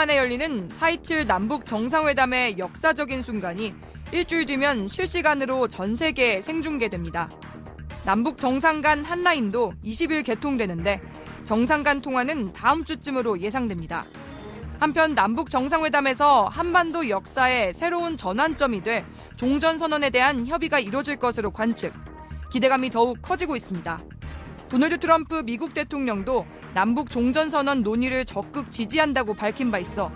11년 만에 열리는 4.27 남북 정상회담의 역사적인 순간이 일주일 뒤면 실시간으로 전 세계에 생중계됩니다. 남북 정상 간 한라인도 20일 개통되는데 정상 간 통화는 다음 주쯤으로 예상됩니다. 한편 남북 정상회담에서 한반도 역사의 새로운 전환점이 돼 종전선언에 대한 협의가 이뤄질 것으로 관측. 기대감이 더욱 커지고 있습니다. 도널드 트럼프 미국 대통령도 남북 종전선언 논의를 적극 지지한다고 밝힌 바 있어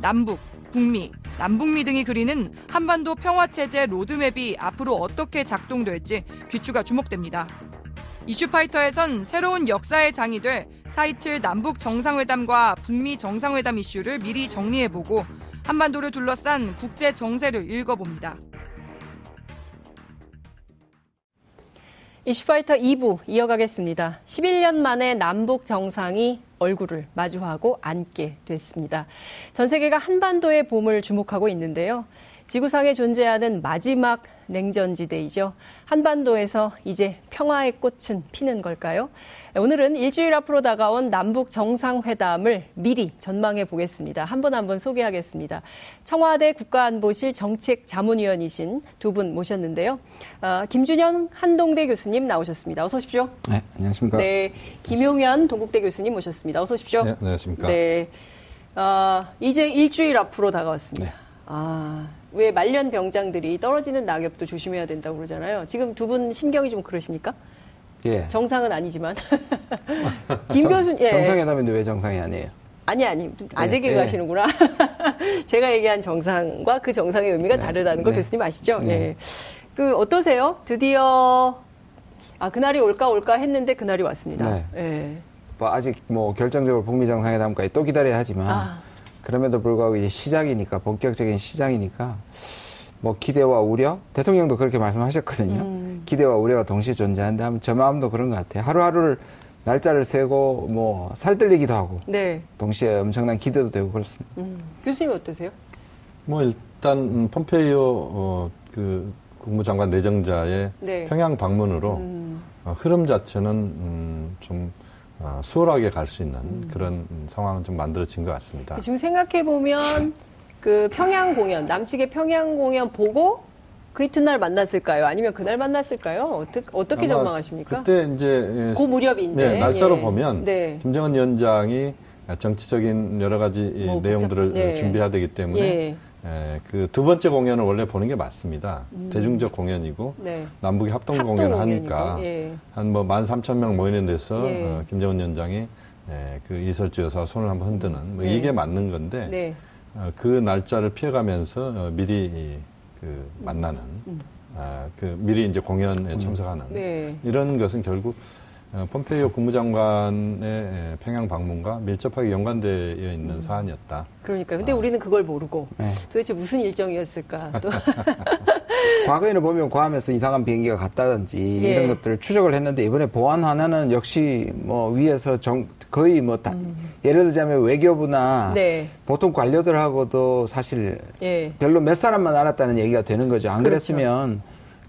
남북, 북미, 남북미 등이 그리는 한반도 평화체제 로드맵이 앞으로 어떻게 작동될지 귀추가 주목됩니다. 이슈파이터에선 새로운 역사의 장이 될 4.27 남북 정상회담과 북미 정상회담 이슈를 미리 정리해보고 한반도를 둘러싼 국제 정세를 읽어봅니다. 이슈파이터 2부 이어가겠습니다. 11년 만에 남북 정상이 얼굴을 마주하고 앉게 됐습니다. 전 세계가 한반도의 봄을 주목하고 있는데요. 지구상에 존재하는 마지막 냉전지대이죠. 한반도에서 이제 평화의 꽃은 피는 걸까요? 오늘은 일주일 앞으로 다가온 남북 정상회담을 미리 전망해 보겠습니다. 한분 한분 소개하겠습니다. 청와대 국가안보실 정책자문위원이신 두 분 모셨는데요. 어, 김준현 한동대 교수님 나오셨습니다. 어서 오십시오. 네, 안녕하십니까. 네, 김용현 동국대 교수님 모셨습니다. 어서 오십시오. 네, 안녕하십니까. 네, 어, 이제 일주일 앞으로 다가왔습니다. 네. 아, 왜 말년 병장들이 떨어지는 낙엽도 조심해야 된다고 그러잖아요. 지금 두 분 심경이 좀 그러십니까? 예. 정상은 아니지만. 김 교수, 예. 정상회담인데 왜 정상이 아니에요? 아니, 아니. 아재 네, 개그 네. 하시는구나. 제가 얘기한 정상과 그 정상의 의미가 네, 다르다는 거 네. 교수님 아시죠? 네. 예. 그, 어떠세요? 드디어, 아, 그날이 올까 올까 했는데 그날이 왔습니다. 네. 예. 뭐 아직 뭐 결정적으로 북미 정상회담까지 또 기다려야 하지만 아. 그럼에도 불구하고 이제 시작이니까 본격적인 시작이니까 뭐 기대와 우려 대통령도 그렇게 말씀하셨거든요. 음. 기대와 우려가 동시에 존재하는데 하면 저 마음도 그런 것 같아요. 하루하루를 날짜를 세고 뭐 살뜰리기도 하고 네. 동시에 엄청난 기대도 되고 그렇습니다. 음. 교수님 어떠세요? 뭐 일단 음, 폼페이오 어, 그 국무장관 내정자의 네. 평양 방문으로 음. 어, 흐름 자체는 음, 좀 어, 수월하게 갈 수 있는 음. 그런 음, 상황은 좀 만들어진 것 같습니다. 지금 생각해 보면 그 평양 공연 남측의 평양 공연 보고 그 이튿날 만났을까요? 아니면 그날 만났을까요? 어떻게 어떻게 전망하십니까? 그때 이제 예, 그 무렵인데 네, 날짜로 예. 보면 네. 김정은 위원장이 정치적인 여러 가지 이뭐 내용들을 예. 준비해야 되기 때문에 예. 그 두 번째 공연을 원래 보는 게 맞습니다. 음. 대중적 공연이고 네. 남북이 합동, 합동 공연을 공연이고, 하니까 예. 한뭐 만 삼천 명 모이는 데서 예. 어, 김정은 위원장이 예, 그 이설주 여사 손을 한번 흔드는 뭐 네. 이게 맞는 건데 네. 어, 그 날짜를 피해가면서 어, 미리 이, 그 만나는 음. 아, 그 미리 이제 공연에 참석하는 네. 이런 것은 결국 어, 폼페이오 국무장관의 예, 평양 방문과 밀접하게 연관되어 있는 음. 사안이었다. 그러니까 근데 우리는 그걸 모르고 네. 도대체 무슨 일정이었을까? 또 과거에는 보면 괌에서 이상한 비행기가 갔다든지 예. 이런 것들을 추적을 했는데 이번에 보안 하나는 역시 뭐 위에서 정, 거의 뭐 다, 예를 들자면 외교부나 음. 네. 보통 관료들하고도 사실 예. 별로 몇 사람만 알았다는 얘기가 되는 거죠. 안 그렇죠. 그랬으면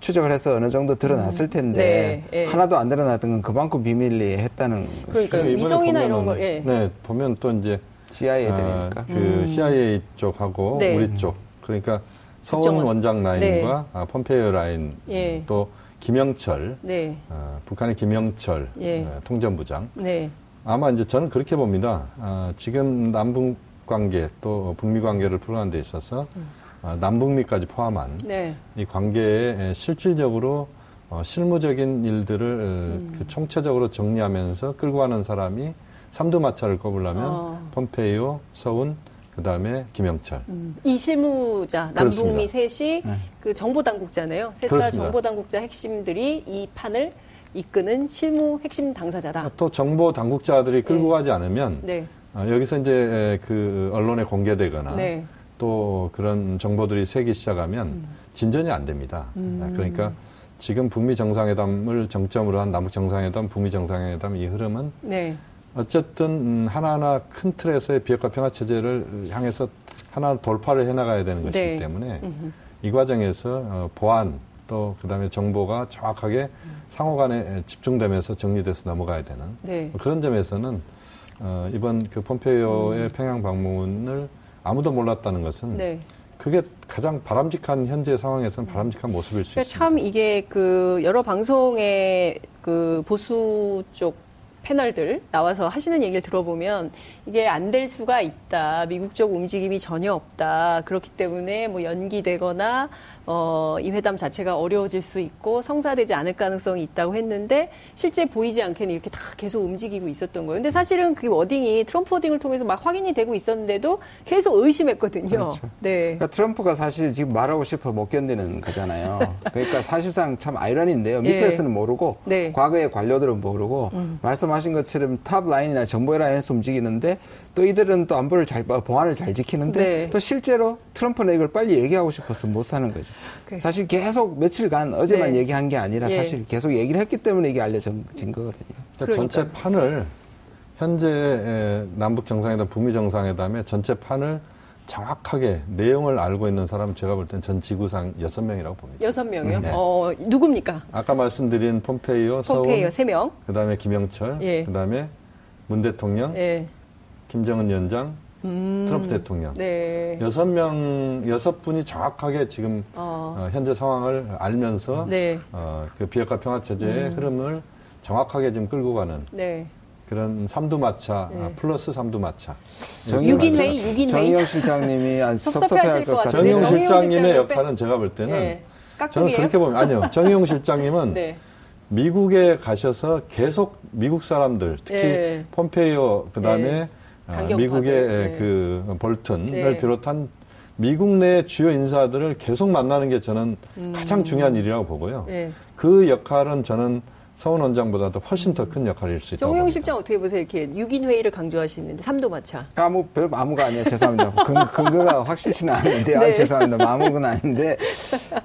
추적을 해서 어느 정도 드러났을 텐데 네, 예. 하나도 안 드러났던 건 그만큼 비밀리에 했다는 그러니까요. 이번에 위성이나 이런 보면은, 걸, 예. 네, 보면 또 이제 CIA들이니까. 아, 그 CIA 쪽하고 음. 네. 우리 쪽 그러니까 서원 국정원. 원장 라인과 네. 아, 폼페이오 라인 예. 또 김영철 네. 어, 북한의 김영철 예. 어, 통전부장 네. 아마 이제 저는 그렇게 봅니다. 아, 지금 남북 관계 또 북미 관계를 풀어가는 데 있어서 아, 남북미까지 포함한 음. 네. 이 관계에 에, 실질적으로 어, 실무적인 일들을 어, 음. 그 총체적으로 정리하면서 끌고 가는 사람이 삼두마차를 꼽으려면 어. 폼페이오, 서운, 그 다음에 김영철. 음, 이 실무자 남북미. 셋이 네. 그 정보 당국자네요. 셋다 그렇습니다. 정보 당국자 핵심들이 이 판을 이끄는 실무 핵심 당사자다. 또 정보 당국자들이 끌고 네. 가지 않으면 네. 어, 여기서 이제 에, 그 언론에 공개되거나 네. 또 그런 정보들이 새기 시작하면 진전이 안 됩니다. 음. 그러니까 지금 북미 정상회담을 정점으로 한 남북 정상회담, 북미 정상회담 이 흐름은 네. 어쨌든 음, 하나하나 큰 틀에서의 비핵화 평화 체제를 향해서 하나 돌파를 해나가야 되는 것이기 네. 때문에 음흠. 이 과정에서 어, 보안 또 그다음에 정보가 정확하게 상호간에 집중되면서 정리돼서 넘어가야 되는 네. 그런 점에서는 어, 이번 그 폼페이오의 평양 방문을 아무도 몰랐다는 것은 음. 네. 그게 가장 바람직한 현재 상황에서는 바람직한 모습일 수 그러니까 있습니다. 참 이게 그 여러 방송의 그 보수 쪽 패널들 나와서 하시는 얘기를 들어보면 이게 안 될 수가 있다. 미국 쪽 움직임이 전혀 없다. 그렇기 때문에 뭐 연기되거나 어, 이 회담 자체가 어려워질 수 있고 성사되지 않을 가능성이 있다고 했는데 실제 보이지 않게는 이렇게 다 계속 움직이고 있었던 거예요. 근데 사실은 그 워딩이 트럼프 워딩을 통해서 막 확인이 되고 있었는데도 계속 의심했거든요. 그렇죠. 네. 그러니까 트럼프가 사실 지금 말하고 싶어 못 견디는 거잖아요. 그러니까 사실상 참 아이러니인데요. 예. 밑에서는 모르고 네. 과거의 관료들은 모르고 말씀하신 것처럼 top line이나 정보의 라인에서 움직이는데 또 이들은 또 안보를 잘 봐- 보안을 잘 지키는데 네. 또 실제로 트럼프는 이걸 빨리 얘기하고 싶어서 못 사는 거죠. 그래. 사실 계속 며칠간 어제만 네. 얘기한 게 아니라 예. 사실 계속 얘기를 했기 때문에 이게 알려진 거거든요. 그러니까 전체. 판을 현재 에, 남북 정상회담, 북미 정상회담의 전체 판을 정확하게 내용을 알고 있는 사람은 제가 볼 땐 전 지구상 여섯 명이라고 봅니다. 여섯 명이요. 네. 어, 누굽니까? 아까 말씀드린 폼페이오, 폼페이오 세 명. 그다음에 김영철, 예. 그다음에 문 대통령, 예. 김정은 위원장, 음. 트럼프 대통령. 네. 여섯 명, 여섯 분이 정확하게 지금 어. 어, 현재 상황을 알면서 네. 어, 그 비핵화 평화 체제의 흐름을 정확하게 지금 끌고 가는 네. 그런 삼두마차 네. 아, 플러스 삼두마차. 정의 육인 맞죠? 회의, 육인 회의. 정의용 실장님이 안 섭섭해할 것. 같은데 정의용 실장님의 역할은 제가 볼 때는 네. 저는? 그렇게 보면 아니요. 정의용 실장님은 네. 미국에 가셔서 계속 미국 사람들 특히 네. 폼페이오 그다음에 네. 미국의 네. 그 볼튼을 네. 비롯한 미국 내 주요 인사들을 계속 만나는 게 저는 가장 중요한 일이라고 보고요. 음. 네. 그 역할은 저는 서훈 원장보다도 훨씬 더 큰 역할일 수 있다고 정우영 봅니다. 실장 어떻게 보세요? 이렇게 6인 회의를 강조하시는데 삼도마차. 아무 별 아무가 아니에요. 죄송합니다. 근, 근거가 확실치는 않은데 네. 아, 죄송합니다. 아무건 아닌데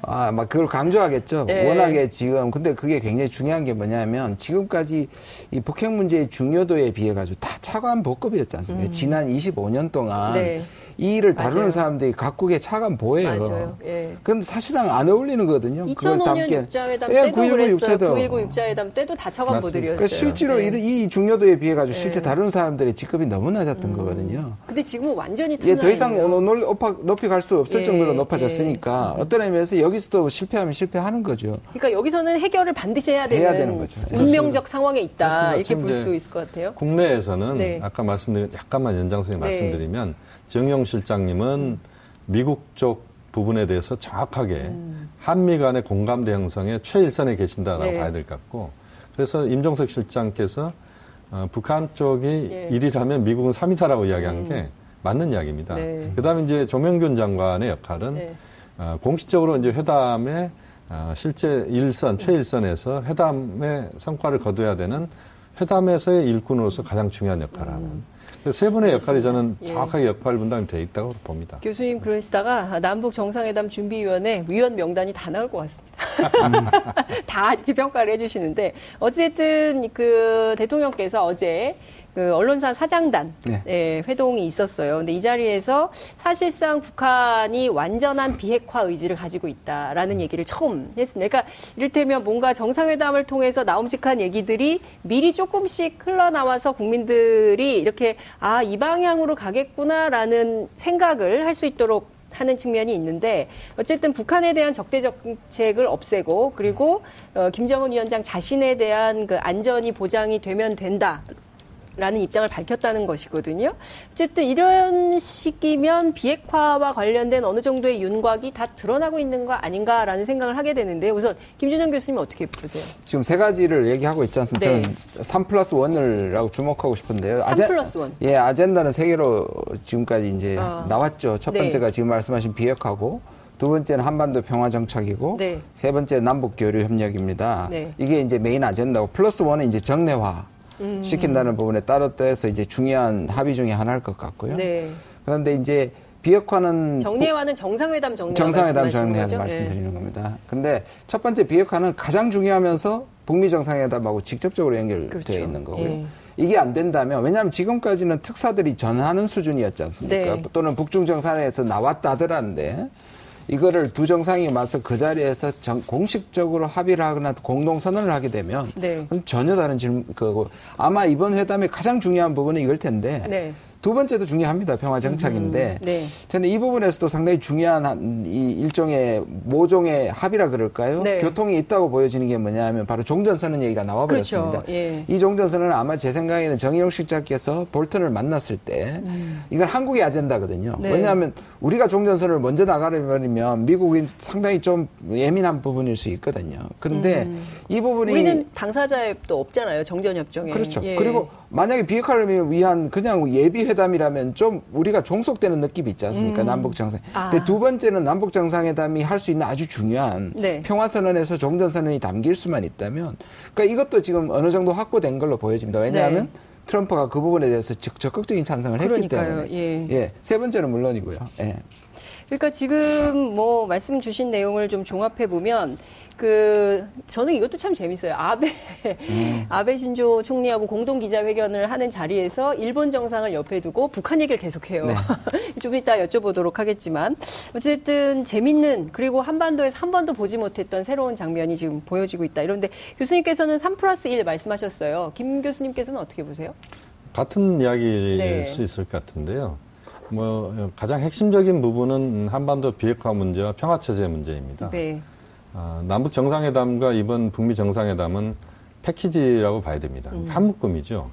아 막 그걸 강조하겠죠. 네. 워낙에 지금 근데 그게 굉장히 중요한 게 뭐냐면 지금까지 이 북핵 문제의 중요도에 비해 가지고 다 차관 보급이었지 않습니까? 지난 25년 동안 음. 네. 이 일을 다루는 맞아요. 사람들이 각국의 차관 보예요. 맞아요. 예. 근데 사실상 안 어울리는 거거든요. 그걸 2005년 담기엔. 육자회담 예, 때도 9.19 그랬어요. 육세도. 9.19 육자회담 때도 다 차관 보들이었어요. 그러니까 실제로 네. 이, 이 중요도에 비해 가지고 네. 음. 실제 다루는 사람들의 직급이 너무 낮았던 거거든요. 근데 지금은 완전히 예, 더 이상. 높- 높- 높이 갈 수 없을 예, 정도로 높아졌으니까 어떤 의미에서 여기서도 실패하면 실패하는 거죠. 그러니까 여기서는 해결을 반드시 해야 되는, 해야 되는 거죠. 운명적 상황에 있다. 그렇습니다. 이렇게 볼 수 있을 것 같아요. 국내에서는 네. 아까 말씀드린 약간만 연장선에 네. 말씀드리면 정영 실장님은 미국 쪽 부분에 대해서 정확하게 한미 간의 공감대 형성에 최일선에 계신다라고 음. 네. 봐야 될 것 같고 그래서 임종석 실장께서 어, 북한 쪽이 예. 일 1을 하면 미국은 3위다라고 이야기한 게 맞는 이야기입니다. 네. 그다음에 이제 조명균 장관의 역할은 네. 어, 공식적으로 이제 회담에 어, 실제 일선, 최일선에서 회담의 성과를 거둬야 되는 회담에서의 일꾼으로서 가장 중요한 역할을 하는. 그래서 세 분의 역할이 저는 음. 예. 정확하게 역할 분담이 되어 있다고 봅니다. 교수님 그러시다가 남북 정상회담 준비위원회 위원 명단이 다 나올 것 같습니다. 다 이렇게 평가를 해주시는데 어쨌든 그 대통령께서 어제 그 언론사 사장단 네. 예, 회동이 있었어요. 근데 이 자리에서 사실상 북한이 완전한 비핵화 의지를 가지고 있다라는 얘기를 처음 했습니다. 그러니까 이를테면 뭔가 정상회담을 통해서 나옴직한 얘기들이 미리 조금씩 흘러나와서 국민들이 이렇게 아, 이 방향으로 가겠구나라는 생각을 할 수 있도록 하는 측면이 있는데 어쨌든 북한에 대한 적대 정책을 없애고 그리고 어, 김정은 위원장 자신에 대한 그 안전이 보장이 되면 된다. 라는 입장을 밝혔다는 것이거든요. 어쨌든 이런 시기면 비핵화와 관련된 어느 정도의 윤곽이 다 드러나고 있는 거 아닌가라는 생각을 하게 되는데 우선 김준영 교수님 어떻게 보세요? 지금 세 가지를 얘기하고 있지 않습니까? 네. 저는 3 플러스 1을 주목하고 싶은데요. 3 플러스 1. 예, 아젠다는 세 개로 지금까지 이제 아. 나왔죠. 첫 네. 번째가 지금 말씀하신 비핵화고, 두 번째는 한반도 평화 정착이고, 네. 세 번째 남북 교류 협력입니다. 네. 이게 이제 메인 아젠다고, 플러스 원은 이제 정례화 음. 시킨다는 부분에 따로 떼서 이제 중요한 합의 중에 하나일 것 같고요. 네. 그런데 이제 비핵화는 정례와는 정상회담 정례 정상회담 거죠? 말씀드리는 겁니다. 근데 첫 번째 비핵화는 가장 중요하면서 북미 정상회담하고 직접적으로 연결되어 그렇죠. 있는 거고요. 예. 이게 안 된다면 왜냐하면 지금까지는 특사들이 전하는 수준이었지 않습니까? 네. 또는 북중 정상회에서 나왔다 하더라는데 이거를 두 정상이 맞서 그 자리에서 정- 공식적으로 합의를 하거나 공동 선언을 하게 되면 네. 전혀 다른 질문 그거 아마 이번 회담의 가장 중요한 부분은 이걸 텐데 네. 두 번째도 중요합니다. 평화 정착인데 네. 저는 이 부분에서도 상당히 중요한 한, 이 일종의 모종의 합의라 그럴까요? 네. 교통이 있다고 보여지는 게 뭐냐면 바로 종전선언 얘기가 나와버렸습니다. 그렇죠. 예. 이 종전선언은 아마 제 생각에는 정의용 실장께서 볼턴을 만났을 때 이건 한국의 아젠다거든요. 네. 왜냐하면 우리가 종전선언을 먼저 나가려면 미국이 상당히 좀 예민한 부분일 수 있거든요. 근데 이 부분이 우리는 당사자에 또 없잖아요. 정전협정에. 그렇죠. 예. 그리고 만약에 비핵화를 위한 그냥 예비 회담이라면 좀 우리가 종속되는 느낌이 있지 않습니까? 남북 정상. 아. 근데 두 번째는 남북 정상회담이 할 수 있는 아주 중요한 네. 평화 선언에서 종전 선언이 담길 수만 있다면, 그러니까 이것도 지금 어느 정도 확보된 걸로 보여집니다. 왜냐하면 네. 트럼프가 그 부분에 대해서 적- 적극적인 찬성을 했기 그러니까요. 때문에. 예. 세 번째는 물론이고요. 예. 그러니까 지금 뭐 말씀 주신 내용을 좀 종합해 보면 그 저는 이것도 참 재밌어요. 아베 음. 아베 신조 총리하고 공동 기자회견을 하는 자리에서 일본 정상을 옆에 두고 북한 얘기를 계속해요. 네. 좀 이따 여쭤보도록 하겠지만 어쨌든 재밌는 그리고 한반도에서 한 번도 보지 못했던 새로운 장면이 지금 보여지고 있다. 이런데 교수님께서는 3 플러스 1 말씀하셨어요. 김 교수님께서는 어떻게 보세요? 같은 이야기일 네. 수 있을 것 같은데요. 뭐 가장 핵심적인 부분은 한반도 비핵화 문제와 평화 체제 문제입니다. 네. 아, 남북 정상회담과 이번 북미 정상회담은 패키지라고 봐야 됩니다. 음. 한 묶음이죠.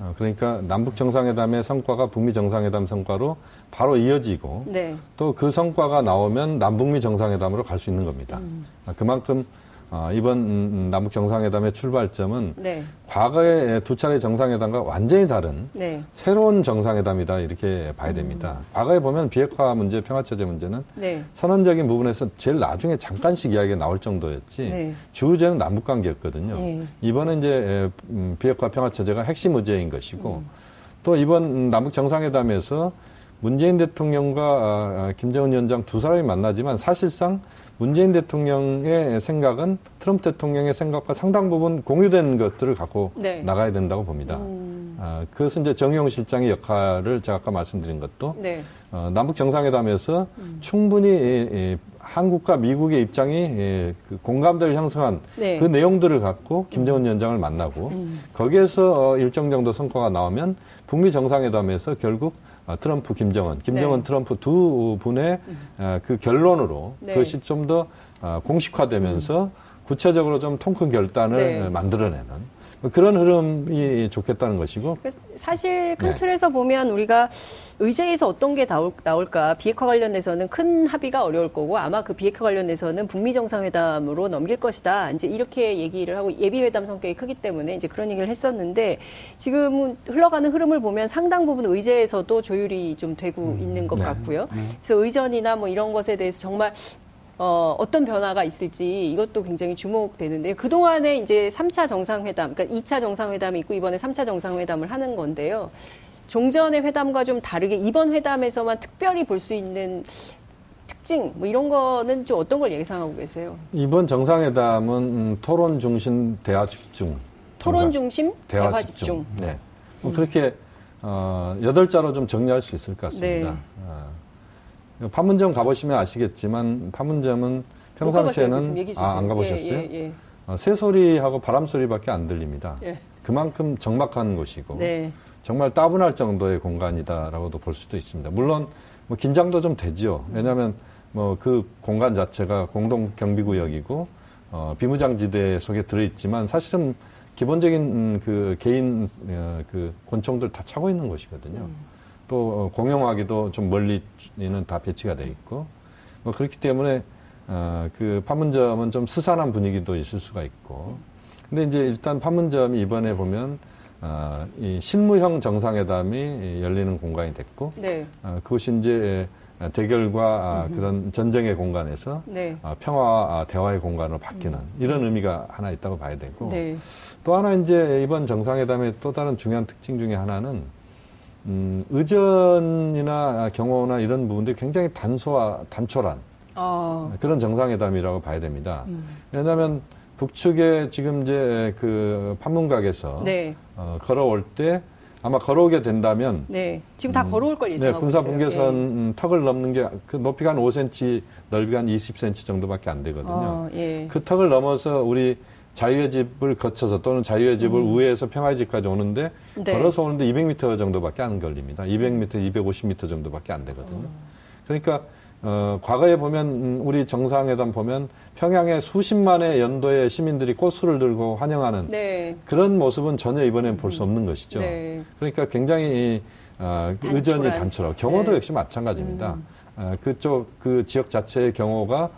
어, 그러니까 남북 정상회담의 성과가 북미 정상회담 성과로 바로 이어지고 네. 또그 성과가 나오면 남북미 정상회담으로 갈 수 있는 겁니다. 음. 아, 그만큼 아, 이번 음, 음, 남북 정상회담의 출발점은 네. 과거의 두 차례 정상회담과 완전히 다른 네. 새로운 정상회담이다 이렇게 봐야 됩니다. 과거에 보면 비핵화 문제, 평화체제 문제는 네. 선언적인 부분에서 제일 나중에 잠깐씩 이야기가 나올 정도였지 네. 주제는 남북 관계였거든요. 예. 이번에 이제 에, 음, 비핵화 평화체제가 핵심 의제인 것이고 또 이번 음, 남북 정상회담에서 문재인 대통령과 아, 아, 김정은 위원장 두 사람이 만나지만 사실상 문재인 대통령의 생각은 트럼프 대통령의 생각과 상당 부분 공유된 것들을 갖고 네. 나가야 된다고 봅니다. 음. 아, 그것은 이제 정용 실장의 역할을 제가 아까 말씀드린 것도 네. 어, 남북 정상회담에서 충분히 이, 이, 한국과 미국의 입장이 이, 그 공감대를 형성한 네. 그 내용들을 갖고 김정은 위원장을 만나고 거기에서 어, 일정 정도 성과가 나오면 북미 정상회담에서 결국 어, 트럼프, 김정은, 김정은, 네. 트럼프 두 분의 어, 그 결론으로 네. 그것이 좀더 어, 공식화되면서 구체적으로 좀 통큰 결단을 네. 만들어내는 뭐 그런 흐름이 좋겠다는 것이고 그 사실 큰 네. 틀에서 보면 우리가 의제에서 어떤 게 나올, 나올까 비핵화 관련해서는 큰 합의가 어려울 거고 아마 그 비핵화 관련해서는 북미 정상회담으로 넘길 것이다 이제 이렇게 얘기를 하고 예비 회담 성격이 크기 때문에 이제 그런 얘기를 했었는데 지금 흘러가는 흐름을 보면 상당 부분 의제에서도 조율이 좀 되고 있는 것 네. 같고요. 그래서 의전이나 뭐 이런 것에 대해서 정말 어, 어떤 변화가 있을지 이것도 굉장히 주목되는데요. 그동안에 이제 3차 정상회담, 그러니까 2차 정상회담이 있고 이번에 3차 정상회담을 하는 건데요. 종전의 회담과 좀 다르게 이번 회담에서만 특별히 볼 수 있는 특징, 뭐 이런 거는 좀 어떤 걸 예상하고 계세요? 이번 정상회담은 음, 토론 중심 대화 집중. 토론 중심, 대화, 집중. 네. 뭐 그렇게 어, 여덟 자로 좀 정리할 수 있을 것 같습니다. 네. 어, 판문점 가보시면 아시겠지만 판문점은. 평상시에는. 아, 안 가보셨어요? 예, 예, 어, 새소리하고 바람 소리밖에 안 들립니다. 예. 예. 그만큼 적막한 곳이고 네. 정말 따분할 정도의 공간이다라고도 볼 수도 있습니다. 물론 뭐 긴장도 좀 되죠. 왜냐하면 뭐 그 공간 자체가 공동 경비구역이고 어, 비무장지대 속에 들어있지만 사실은 기본적인 음, 그 개인 어, 그 권총들 다 차고 있는 곳이거든요. 또 어, 공용화기도 좀 멀리는 다 배치가 돼 있고 뭐 그렇기 때문에 어, 그 판문점은 좀 스산한 분위기도 있을 수가 있고 근데 이제 일단 판문점이 이번에 보면 어, 이 실무형 정상회담이 열리는 공간이 됐고 네. 어, 그것이 이제 대결과 아, 그런 전쟁의 공간에서 네. 아, 평화와 아, 대화의 공간으로 바뀌는 이런 의미가 하나 있다고 봐야 되고 네. 또 하나 이제 이번 정상회담의 또 다른 중요한 특징 중에 하나는 음, 의전이나 경호나 이런 부분들이 굉장히 단소와 단촐한 어, 그런 정상회담이라고 봐야 됩니다. 음. 왜냐하면 북측에 지금 이제 그 판문각에서 네. 어, 걸어올 때 아마 걸어오게 된다면 네. 지금 다 걸어올 걸 네, 예상하고 군사 있어요. 분계선 예. 음, 턱을 넘는 게 그 높이가 한 5cm, 넓이가 한 20cm 정도밖에 안 되거든요. 어, 예. 그 턱을 넘어서 우리 자유의 집을 거쳐서 또는 자유의 집을 우회해서 평화의 집까지 오는데 음. 네. 걸어서 오는데 200m 정도밖에 안 걸립니다. 200m, 250m 정도밖에 안 되거든요. 그러니까 어, 과거에 보면 음, 우리 정상회담 보면 평양에 수십만의 연도의 시민들이 꽃술을 들고 환영하는 네. 그런 모습은 전혀 이번엔 볼 수 없는 것이죠. 네. 그러니까 굉장히 어. 의전이 단촐하고 경호도 네. 역시 마찬가지입니다. 어, 그쪽 그 지역 자체의 경호가 어,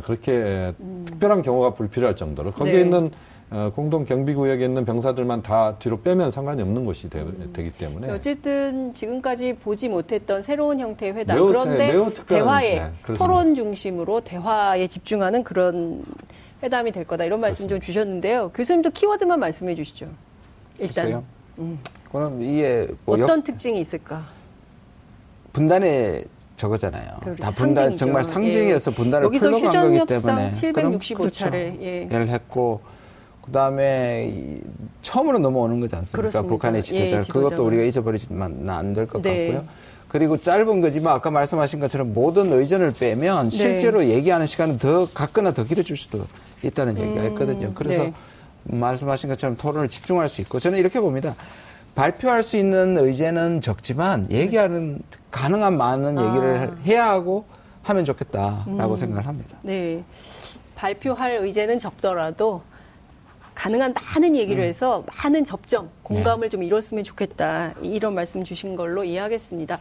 그렇게 특별한 경호가 불필요할 정도로 거기에 네. 있는 어, 공동 경비 구역에 있는 병사들만 다 뒤로 빼면 상관이 없는 곳이 되, 기 때문에 어쨌든 지금까지 보지 못했던 새로운 형태의 회담 매우 그런데 세- 매우 특별한, 대화에 네. 토론 중심으로 대화에 집중하는 그런 회담이 될 거다 이런 말씀 좀 주셨는데요. 교수님도 키워드만 말씀해 주시죠. 일단. 음. 그럼 이게 뭐 어떤 역, 특징이 있을까? 분단의 저거잖아요. 그렇죠. 다 분단 상징이죠. 정말 상징에서 예. 분단을 여기서 풀러 간 거기 때문에 협상 그럼 765차례 예. 를 했고 그다음에 이- 처음으로 넘어오는 거지 않습니까? 그렇습니다. 북한의 예, 지도자를 지도자가. 그것도 우리가 잊어버리면 안 될 것 네. 같고요. 그리고 짧은 거지만 아까 말씀하신 것처럼 모든 의전을 빼면 네. 실제로 얘기하는 시간은 더 갖거나 더 길어질 수도 있다는 얘기가 있거든요. 그래서 네. 말씀하신 것처럼 토론을 집중할 수 있고 저는 이렇게 봅니다. 발표할 수 있는 의제는 적지만 얘기하는 가능한 많은 얘기를 아. 음. 해야 하고 하면 좋겠다라고 생각을 합니다. 네. 발표할 의제는 적더라도 가능한 많은 얘기를 해서 많은 접점, 공감을 좀 이뤘으면 좋겠다. 이런 말씀 주신 걸로 이해하겠습니다.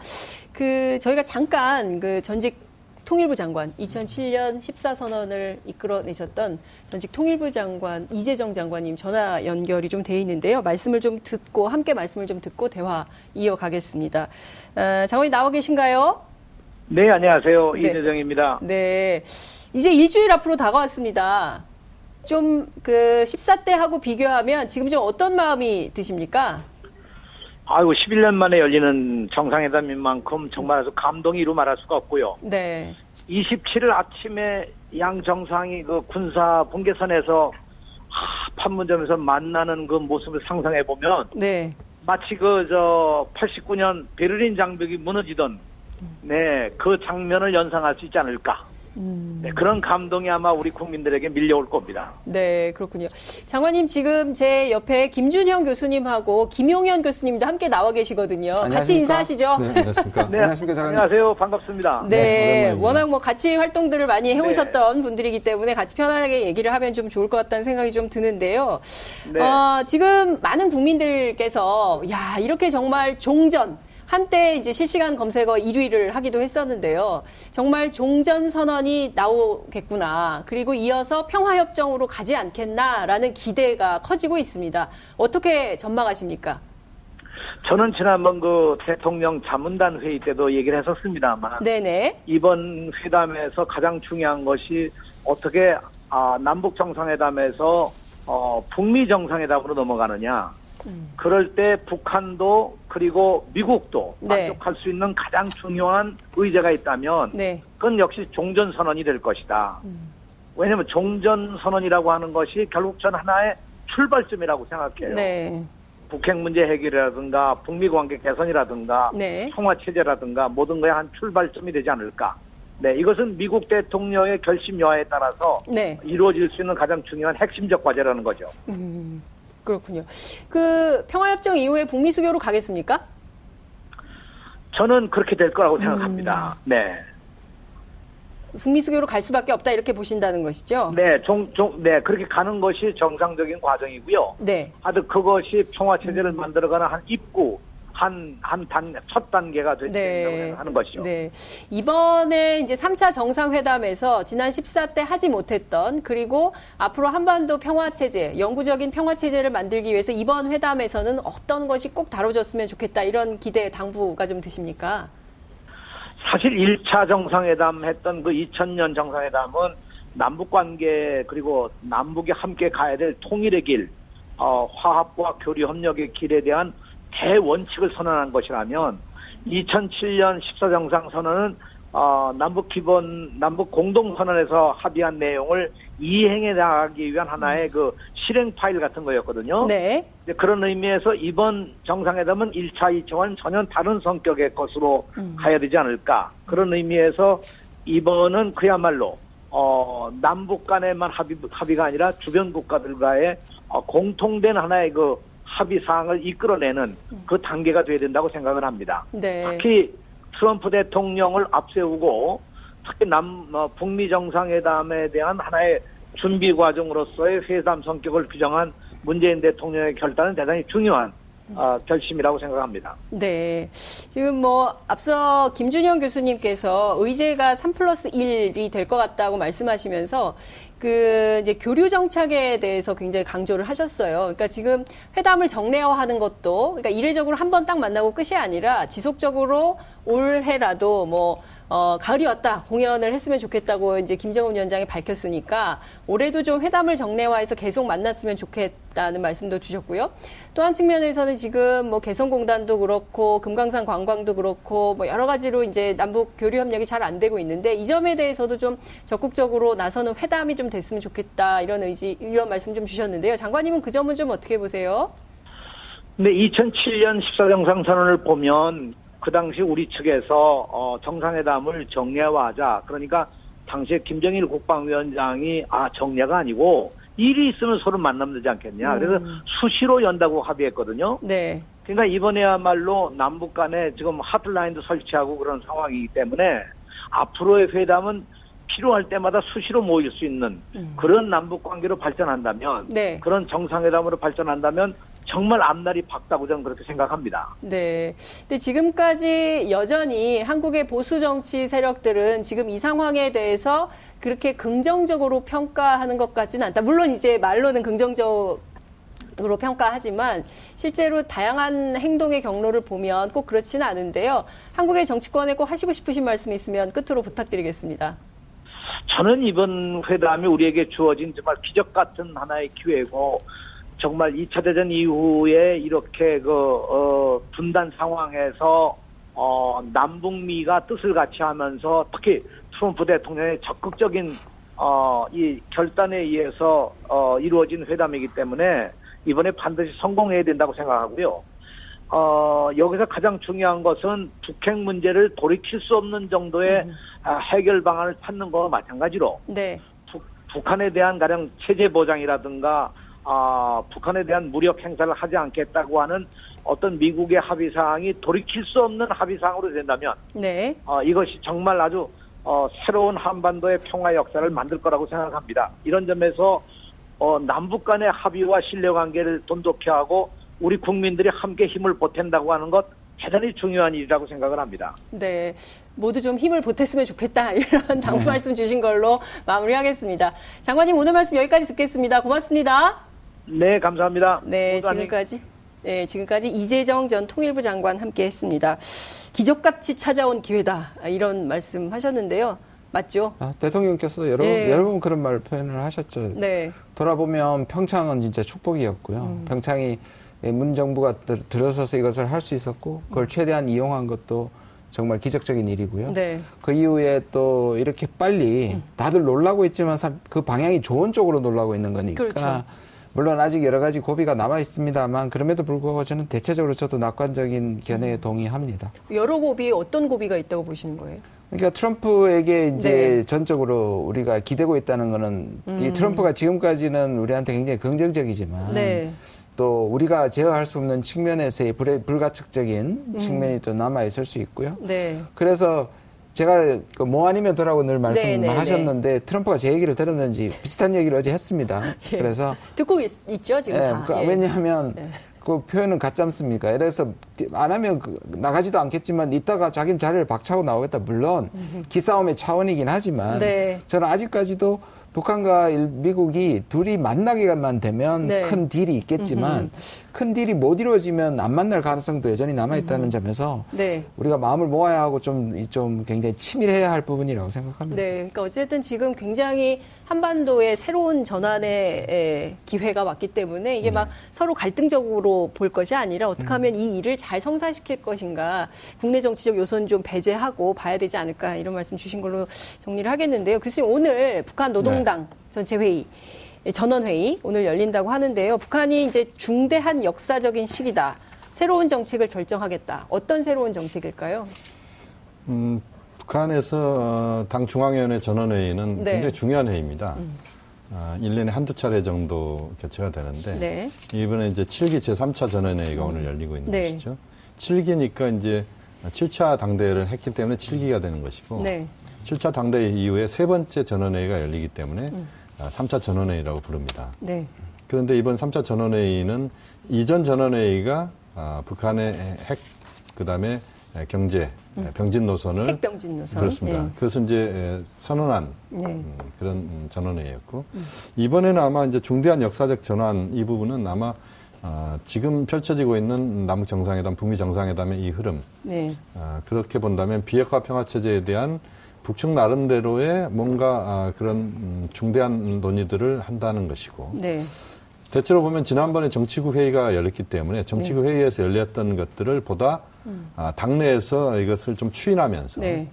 그 저희가 잠깐 그 전직 통일부 장관 2007년 14선언을 이끌어내셨던 전직 통일부 장관 이재정 장관님 전화 연결이 좀 돼 있는데요. 말씀을 좀 듣고 함께 말씀을 좀 듣고 대화 이어가겠습니다. 어, 장관님 나와 계신가요? 네, 안녕하세요. 네. 이재정입니다. 네. 이제 일주일 앞으로 다가왔습니다. 좀 그 14대하고 비교하면 지금 좀 어떤 마음이 드십니까? 아이고, 11년 만에 열리는 정상회담인 만큼 정말 아주 감동이 이루 말할 수가 없고요. 네. 27일 아침에 양 정상이 그 군사 분계선에서 하, 판문점에서 만나는 그 모습을 상상해 보면 네. 마치 그 저 89년 베를린 장벽이 무너지던 네, 그 장면을 연상할 수 있지 않을까. 네, 그런 감동이 아마 우리 국민들에게 밀려올 겁니다. 네, 그렇군요. 장관님 지금 제 옆에 김준형 교수님하고 김용현 교수님도 함께 나와 계시거든요. 같이 안녕하십니까? 인사하시죠? 네, 안녕하십니까? 네, 안녕하십니까, 장관님. 안녕하세요. 반갑습니다. 네, 네. 워낙 뭐 같이 활동들을 많이 해오셨던 분들이기 때문에 같이 편안하게 얘기를 하면 좀 좋을 것 같다는 생각이 좀 드는데요. 네. 어, 지금 많은 국민들께서 야 이렇게 정말 종전 한때 이제 실시간 검색어 1위를 하기도 했었는데요. 정말 종전 선언이 나오겠구나. 그리고 이어서 평화협정으로 가지 않겠나라는 기대가 커지고 있습니다. 어떻게 전망하십니까? 저는 지난번 그 대통령 자문단 회의 때도 얘기를 했었습니다만 네네. 이번 회담에서 가장 중요한 것이 어떻게 아, 남북 정상회담에서 어, 북미 정상회담으로 넘어가느냐. 음. 그럴 때 북한도 그리고 미국도 네. 만족할 수 있는 가장 중요한 의제가 있다면 네. 그건 역시 종전 선언이 될 것이다. 왜냐하면 종전 선언이라고 하는 것이 결국 전 하나의 출발점이라고 생각해요. 네. 북핵 문제 해결이라든가 북미 관계 개선이라든가 네. 통화 체제라든가 모든 거에 한 출발점이 되지 않을까. 네, 이것은 미국 대통령의 결심 여하에 따라서 네. 이루어질 수 있는 가장 중요한 핵심적 과제라는 거죠. 음, 그렇군요. 그 평화협정 이후에 북미 수교로 가겠습니까? 저는 그렇게 될 거라고 음. 생각합니다. 네. 북미 수교로 갈 수밖에 없다 이렇게 보신다는 것이죠? 네, 종, 종, 네, 그렇게 가는 것이 정상적인 과정이고요. 네. 하여튼 그것이 평화 체제를 만들어가는 한 입구, 한, 한 단, 첫 단계가 되- 된다고 네. 생각하는 것이죠. 네. 이번에 이제 3차 정상회담에서 지난 14대 하지 못했던 그리고 앞으로 한반도 평화체제, 영구적인 평화체제를 만들기 위해서 이번 회담에서는 어떤 것이 꼭 다뤄졌으면 좋겠다 이런 기대 당부가 좀 드십니까? 사실 1차 정상회담 했던 그 2000년 정상회담은 남북 관계 그리고 남북이 함께 가야 될 통일의 길, 어, 화합과 교류 협력의 길에 대한 대원칙을 선언한 것이라면 2007년 14정상 선언은 어, 남북 기본 남북 공동 선언에서 합의한 내용을 이행해 나가기 위한 하나의 그 실행 파일 같은 거였거든요. 네. 그런 의미에서 이번 정상회담은 1차, 2차와는 전혀 다른 성격의 것으로 음. 가야 되지 않을까. 그런 의미에서 이번은 그야말로 어, 남북 간에만 합의, 합의가 아니라 주변 국가들과의 어, 공통된 하나의 그 합의 사항을 이끌어내는 그 단계가 돼야 된다고 생각을 합니다. 네. 특히 트럼프 대통령을 앞세우고 특히 남 어, 북미 정상회담에 대한 하나의 준비 과정으로서의 회담 성격을 규정한 문재인 대통령의 결단은 대단히 중요한 어, 결심이라고 생각합니다. 네. 지금 뭐, 앞서 김준영 교수님께서 의제가 3 플러스 1이 될 것 같다고 말씀하시면서 그 이제 교류 정착에 대해서 굉장히 강조를 하셨어요. 그러니까 지금 회담을 정례화하는 것도 그러니까 이례적으로 한 번 딱 만나고 끝이 아니라 지속적으로 올해라도 뭐 어, 가을이 왔다 공연을 했으면 좋겠다고 이제 김정은 위원장이 밝혔으니까 올해도 좀 회담을 정례화해서 계속 만났으면 좋겠다는 말씀도 주셨고요. 또 한 측면에서는 지금 뭐 개성공단도 그렇고 금강산 관광도 그렇고 뭐 여러 가지로 이제 남북 교류 협력이 잘 안 되고 있는데 이 점에 대해서도 좀 적극적으로 나서는 회담이 좀 됐으면 좋겠다 이런 의지 이런 말씀 좀 주셨는데요. 장관님은 그 점은 좀 어떻게 보세요? 근데 2007년 14정상선언을 보면 그 당시 우리 측에서 어, 정상회담을 정례화하자. 그러니까 당시에 김정일 국방위원장이 아 정례가 아니고 일이 있으면 서로 만나면 되지 않겠냐. 그래서 수시로 연다고 합의했거든요. 네. 그러니까 이번에야말로 남북 간에 지금 하트라인도 설치하고 그런 상황이기 때문에 앞으로의 회담은 필요할 때마다 수시로 모일 수 있는 그런 남북 관계로 발전한다면 네. 그런 정상회담으로 발전한다면 정말 앞날이 밝다고 저는 그렇게 생각합니다. 네. 근데 지금까지 여전히 한국의 보수 정치 세력들은 지금 이 상황에 대해서 그렇게 긍정적으로 평가하는 것 같지는 않다. 물론 이제 말로는 긍정적 으로 평가하지만 실제로 다양한 행동의 경로를 보면 꼭 그렇지는 않은데요. 한국의 정치권에 꼭 하시고 싶으신 말씀 있으면 끝으로 부탁드리겠습니다. 저는 이번 회담이 우리에게 주어진 정말 기적 같은 하나의 기회고 정말 2차 대전 이후에 이렇게 그 어, 분단 상황에서 어, 남북미가 뜻을 같이 하면서 특히 트럼프 대통령의 적극적인 어, 이 결단에 의해서 어, 이루어진 회담이기 때문에 이번에 반드시 성공해야 된다고 생각하고요. 어, 여기서 가장 중요한 것은 북핵 문제를 돌이킬 수 없는 정도의 아, 해결 방안을 찾는 거와 마찬가지로 네. 북, 북한에 대한 가령 체제 보장이라든가 아, 북한에 대한 무력 행사를 하지 않겠다고 하는 어떤 미국의 합의 사항이 돌이킬 수 없는 합의 사항으로 된다면 네. 어, 이것이 정말 아주 어, 새로운 한반도의 평화 역사를 만들 거라고 생각합니다. 이런 점에서 어, 남북 간의 합의와 신뢰 관계를 돈독히 하고 우리 국민들이 함께 힘을 보탠다고 하는 것 대단히 중요한 일이라고 생각을 합니다. 네. 모두 좀 힘을 보탰으면 좋겠다. 이런 당부 말씀 주신 걸로 마무리하겠습니다. 장관님 오늘 말씀 여기까지 듣겠습니다. 고맙습니다. 네, 감사합니다. 네, 지금까지 네, 지금까지 이재정 전 통일부 장관 함께 했습니다. 기적같이 찾아온 기회다. 아, 이런 말씀 하셨는데요. 맞죠? 아, 대통령께서 여러, 예. 여러 번 그런 말 표현을 하셨죠. 네. 돌아보면 평창은 진짜 축복이었고요. 음. 평창이 문 정부가 들- 들어서서 이것을 할 수 있었고 그걸 최대한 이용한 것도 정말 기적적인 일이고요. 네. 그 이후에 또 이렇게 빨리 다들 놀라고 있지만 사- 그 방향이 좋은 쪽으로 놀라고 있는 거니까 그렇죠. 물론 아직 여러 가지 고비가 남아 있습니다만 그럼에도 불구하고 저는 대체적으로 저도 낙관적인 견해에 음. 동의합니다. 여러 고비 어떤 고비가 있다고 보시는 거예요? 그러니까 트럼프에게 이제 네. 전적으로 우리가 기대고 있다는 거는 이 트럼프가 지금까지는 우리한테 굉장히 긍정적이지만 네. 또 우리가 제어할 수 없는 측면에서의 불, 불가측적인 측면이 또 남아 있을 수 있고요. 네. 그래서 제가 그 뭐 아니면 더라고 늘 네, 네, 말씀하셨는데 트럼프가 제 얘기를 들었는지 비슷한 얘기를 어제 했습니다. 예. 그래서 듣고 있, 죠 지금 예, 다. 그 예. 왜냐하면 네. 그 표현은 가짜 않습니까? 그래서 안 하면 그 나가지도 않겠지만 이따가 자기는 자리를 박차고 나오겠다. 물론 기싸움의 차원이긴 하지만 네. 저는 아직까지도 북한과 일- 미국이 둘이 만나기만 되면 네. 큰 딜이 있겠지만 큰 딜이 못 이루어지면 안 만날 가능성도 여전히 남아 있다는 점에서 네. 우리가 마음을 모아야 하고 좀, 이- 좀 굉장히 치밀해야 할 부분이라고 생각합니다. 네, 그러니까 어쨌든 지금 굉장히 한반도의 새로운 전환의 에, 기회가 왔기 때문에 이게 막 서로 갈등적으로 볼 것이 아니라 어떻게 하면 이 일을 잘 성사시킬 것인가 국내 정치적 요소는 좀 배제하고 봐야 되지 않을까 이런 말씀 주신 걸로 정리를 하겠는데요. 교수님 오늘 북한 노동 당 전체 회의 전원회의 오늘 열린다고 하는데요. 북한이 이제 중대한 역사적인 시기다. 새로운 정책을 결정하겠다. 어떤 새로운 정책일까요? 음, 북한에서 어, 당 중앙위원회 전원회의는 네. 굉장히 중요한 회의입니다. 아, 1년에 한두 차례 정도 개최가 되는데 네. 이번에 이제 7기 제3차 전원회의가 오늘 열리고 있는 네. 것이죠. 7기니까 이제 7차 당대회를 했기 때문에 7기가 되는 것이고 네. 7차 당대회 이후에 세 번째 전원회의가 열리기 때문에 음. 아, 3차 전원회의라고 부릅니다. 네. 그런데 이번 3차 전원회의는 이전 전원회의가 아, 북한의 핵, 그 다음에 경제, 병진 노선을 음. 핵병진 노선. 그렇습니다. 네. 그것을 이제 에, 선언한 네. 음, 그런 음, 전원회의였고 이번에는 아마 이제 중대한 역사적 전환 이 부분은 아마 아, 지금 펼쳐지고 있는 남북 정상회담, 북미 정상회담의 이 흐름 네. 아, 그렇게 본다면 비핵화 평화 체제에 대한 북측 나름대로의 뭔가 아, 그런 음, 중대한 논의들을 한다는 것이고 네. 대체로 보면 지난번에 정치국 회의가 열렸기 때문에 정치국 회의에서 열렸던 것들을 보다 아, 당내에서 이것을 좀 추인하면서 네.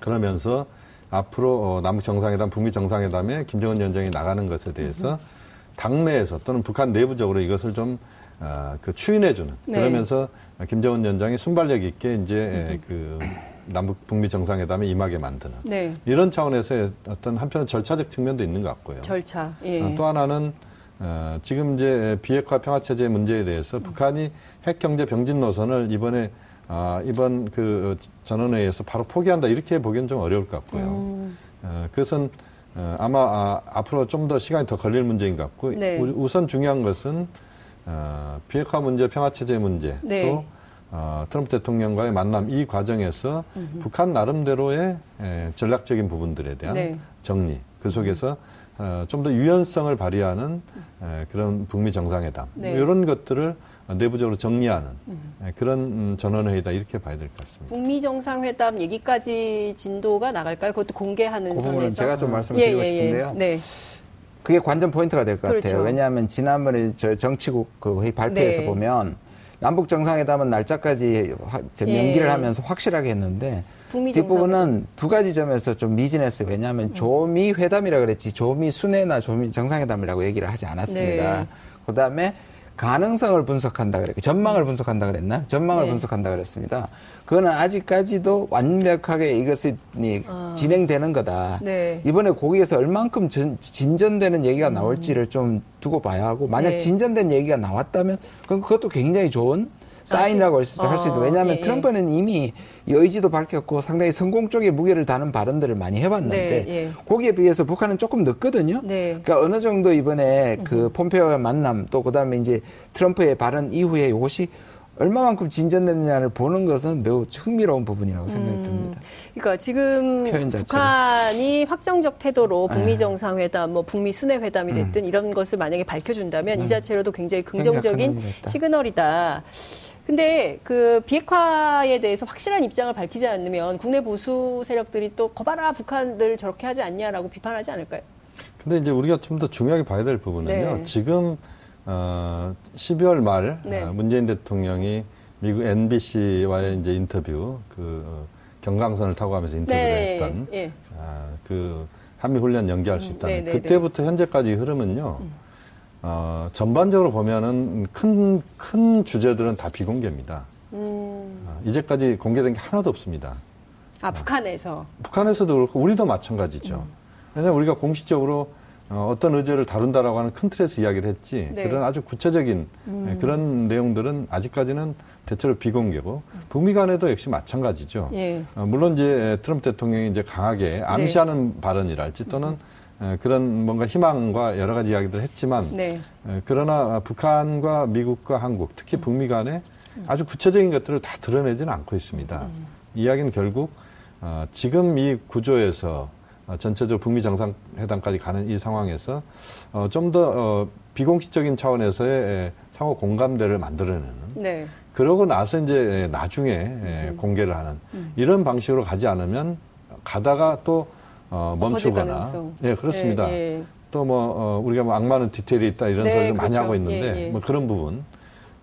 그러면서 앞으로 어, 남북 정상회담, 북미 정상회담에 김정은 위원장이 나가는 것에 대해서 당내에서 또는 북한 내부적으로 이것을 좀 어, 그 추인해주는 네. 그러면서 김정은 위원장이 순발력 있게 이제 에, 그 남북 북미 정상회담에 임하게 만드는 네. 이런 차원에서의 어떤 한편은 절차적 측면도 있는 것 같고요. 절차. 예. 어, 또 하나는 어, 지금 이제 비핵화 평화 체제 문제에 대해서 북한이 핵 경제 병진 노선을 이번에 아, 이번 그 전원회의에서 바로 포기한다 이렇게 보기엔 좀 어려울 것 같고요. 음. 어, 그것은 어, 아마 아, 앞으로 좀 더 시간이 더 걸릴 문제인 것 같고 네. 우- 우선 중요한 것은 어, 비핵화 문제, 평화 체제 문제 네. 또 어, 트럼프 대통령과의 만남 이 과정에서 북한 나름대로의 에, 전략적인 부분들에 대한 네. 정리 그 속에서 어, 좀 더 유연성을 발휘하는 에, 그런 북미 정상회담 네. 이런 것들을 내부적으로 정리하는 에, 그런 음, 전원회의다 이렇게 봐야 될 것 같습니다. 북미 정상회담 얘기까지 진도가 나갈까요? 그것도 공개하는 그 부분은 선에서? 제가 좀 말씀을 예, 드리고 예, 예. 싶은데요. 네. 그게 관전 포인트가 될것 그렇죠. 같아요. 왜냐하면 지난번에 저 정치국 그 회의 발표에서 네. 보면 남북 정상회담은 날짜까지 화- 저 예. 하면서 확실하게 했는데 뒷부분은 두 가지 점에서 좀 미진했어요. 왜냐하면 음. 조미 회담이라 그랬지 조미 순회나 조미 정상회담이라고 얘기를 하지 않았습니다. 네. 그다음에 가능성을 분석한다 그랬고 전망을 분석한다 그랬나? 전망을 네. 분석한다 그랬습니다. 그거는 아직까지도 완벽하게 이것이 이 아. 진행되는 거다. 네. 이번에 거기에서 얼만큼 전- 진전되는 얘기가 나올지를 좀 두고 봐야 하고 만약 네. 진전된 얘기가 나왔다면 그건 그것도 굉장히 좋은 사인이라고 할수 아, 있도 왜냐하면 예, 예. 트럼프는 이미 이 의지도 밝혔고 상당히 성공 쪽에 무게를 다는 발언들을 많이 해봤는데 네, 예. 거기에 비해서 북한은 조금 늦거든요. 네. 그러니까 어느 정도 이번에 그 폼페오의 만남 또 그다음에 이제 트럼프의 발언 이후에 이것이 얼마만큼 진전됐느냐를 보는 것은 매우 흥미로운 부분이라고 생각이 듭니다. 그러니까 지금. 북한이 확정적 태도로 북미 네. 정상회담, 뭐 북미 순회 회담이 됐든 이런 것을 만약에 밝혀준다면 이 자체로도 굉장히 긍정적인 음. 시그널이다. 근데 그 비핵화에 대해서 확실한 입장을 밝히지 않으면 국내 보수 세력들이 또 거봐라 북한들 저렇게 하지 않냐라고 비판하지 않을까요? 근데 이제 우리가 좀 더 중요하게 봐야 될 부분은요. 네. 지금 어, 12월 말 네. 어, 문재인 대통령이 미국 NBC와의 이제 인터뷰 그 어, 경강선을 타고 가면서 인터뷰를 했던 예. 아, 그 한미 훈련 연기할 수 음, 있다는 네, 네, 그때부터 현재까지 흐름은요. 어, 전반적으로 보면은 큰, 큰 주제들은 다 비공개입니다. 음, 어, 이제까지 공개된 게 하나도 없습니다. 아 북한에서 북한에서도 그렇고 우리도 마찬가지죠. 음. 왜냐하면 우리가 공식적으로 어, 떤 의제를 다룬다라고 하는 큰 틀에서 이야기를 했지 네. 음. 그런 아주 구체적인 예, 그런 내용들은 아직까지는 대체로 비공개고 북미 간에도 역시 마찬가지죠. 예. 어, 물론 이제 트럼프 대통령이 이제 강하게 암시하는 발언이랄지 또는 에, 그런 뭔가 희망과 여러 가지 이야기들을 했지만 네. 에, 그러나 북한과 미국과 한국 특히 북미 간에 아주 구체적인 것들을 다 드러내지는 않고 있습니다. 이야기는 결국 어, 지금 이 구조에서 어, 전체적으로 북미 정상회담까지 가는 이 상황에서 어, 좀더 어, 비공식적인 차원에서의 에, 상호 공감대를 만들어내는 네. 그러고 나서 이제 나중에 에, 공개를 하는 이런 방식으로 가지 않으면 가다가 또 어, 멈추거나. 예 그렇습니다. 예, 예. 또뭐 어, 우리가 뭐 악마는 디테일이 있다 이런 네, 소리를 많이 그렇죠. 하고 있는데 예, 예. 뭐 그런 부분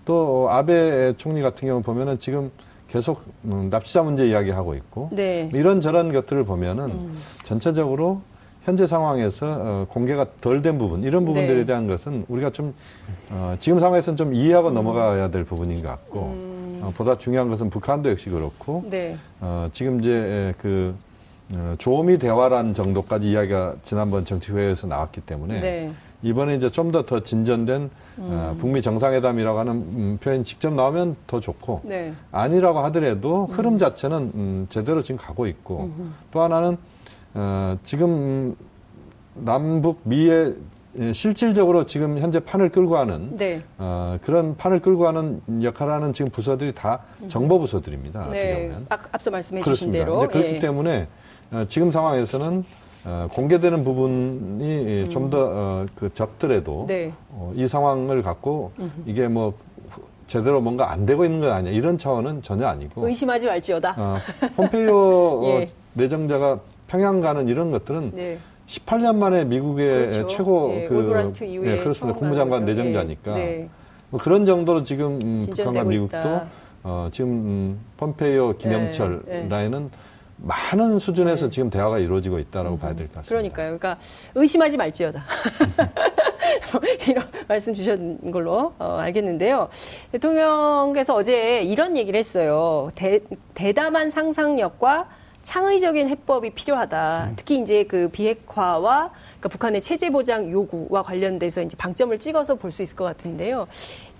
또 어, 아베 총리 같은 경우 보면은 지금 계속 음, 납치자 문제 이야기하고 있고 네. 이런 저런 것들을 보면은 전체적으로 현재 상황에서 어, 공개가 덜 된 부분 이런 부분들에 네. 대한 것은 우리가 좀 어, 지금 상황에서는 좀 이해하고 넘어가야 될 부분인 것 같고 어, 보다 중요한 것은 북한도 역시 그렇고 네. 어, 지금 이제 그 어, 조미 대화란 정도까지 이야기가 지난번 정치회의에서 나왔기 때문에 네. 이번에 이제 좀 더더 진전된 어, 북미 정상회담이라고 하는 음, 표현이 직접 나오면 더 좋고 네. 아니라고 하더라도 흐름 자체는 음, 제대로 지금 가고 있고 또 하나는 어, 지금 음, 남북 미의 예, 실질적으로 지금 현재 판을 끌고 하는 네. 어, 그런 판을 끌고 하는 역할을 하는 지금 부서들이 다 정보 부서들입니다. 네. 앞서 말씀해 주신 그렇습니다. 대로 그렇기 예. 때문에 어, 지금 상황에서는 어, 공개되는 부분이 좀더 어, 그 적더라도 음. 네. 어, 이 상황을 갖고 이게 뭐 후- 제대로 뭔가 안 되고 있는 건 아니야 이런 차원은 전혀 아니고 의심하지 말지어다. 어, 폼페이오 예. 어, 내정자가 평양 가는 이런 것들은 네. 18년 만에 미국의 그렇죠. 최고 예, 그 예, 그렇습니다. 국무장관. 내정자니까 예. 네. 뭐 그런 정도로 지금 음, 북한과 미국도 있다. 어, 지금 음, pompeio 김영철 네, 네. 라인은 많은 수준에서 네. 지금 대화가 이루어지고 있다라고 봐야 될 것 같습니다. 그러니까요. 그러니까 의심하지 말지어다. 뭐 이런 말씀 주신 걸로 어, 알겠는데요. 대통령께서 어제 이런 얘기를 했어요. 대, 대담한 상상력과 창의적인 해법이 필요하다. 특히 이제 그 비핵화와 그러니까 북한의 체제 보장 요구와 관련돼서 이제 방점을 찍어서 볼 수 있을 것 같은데요.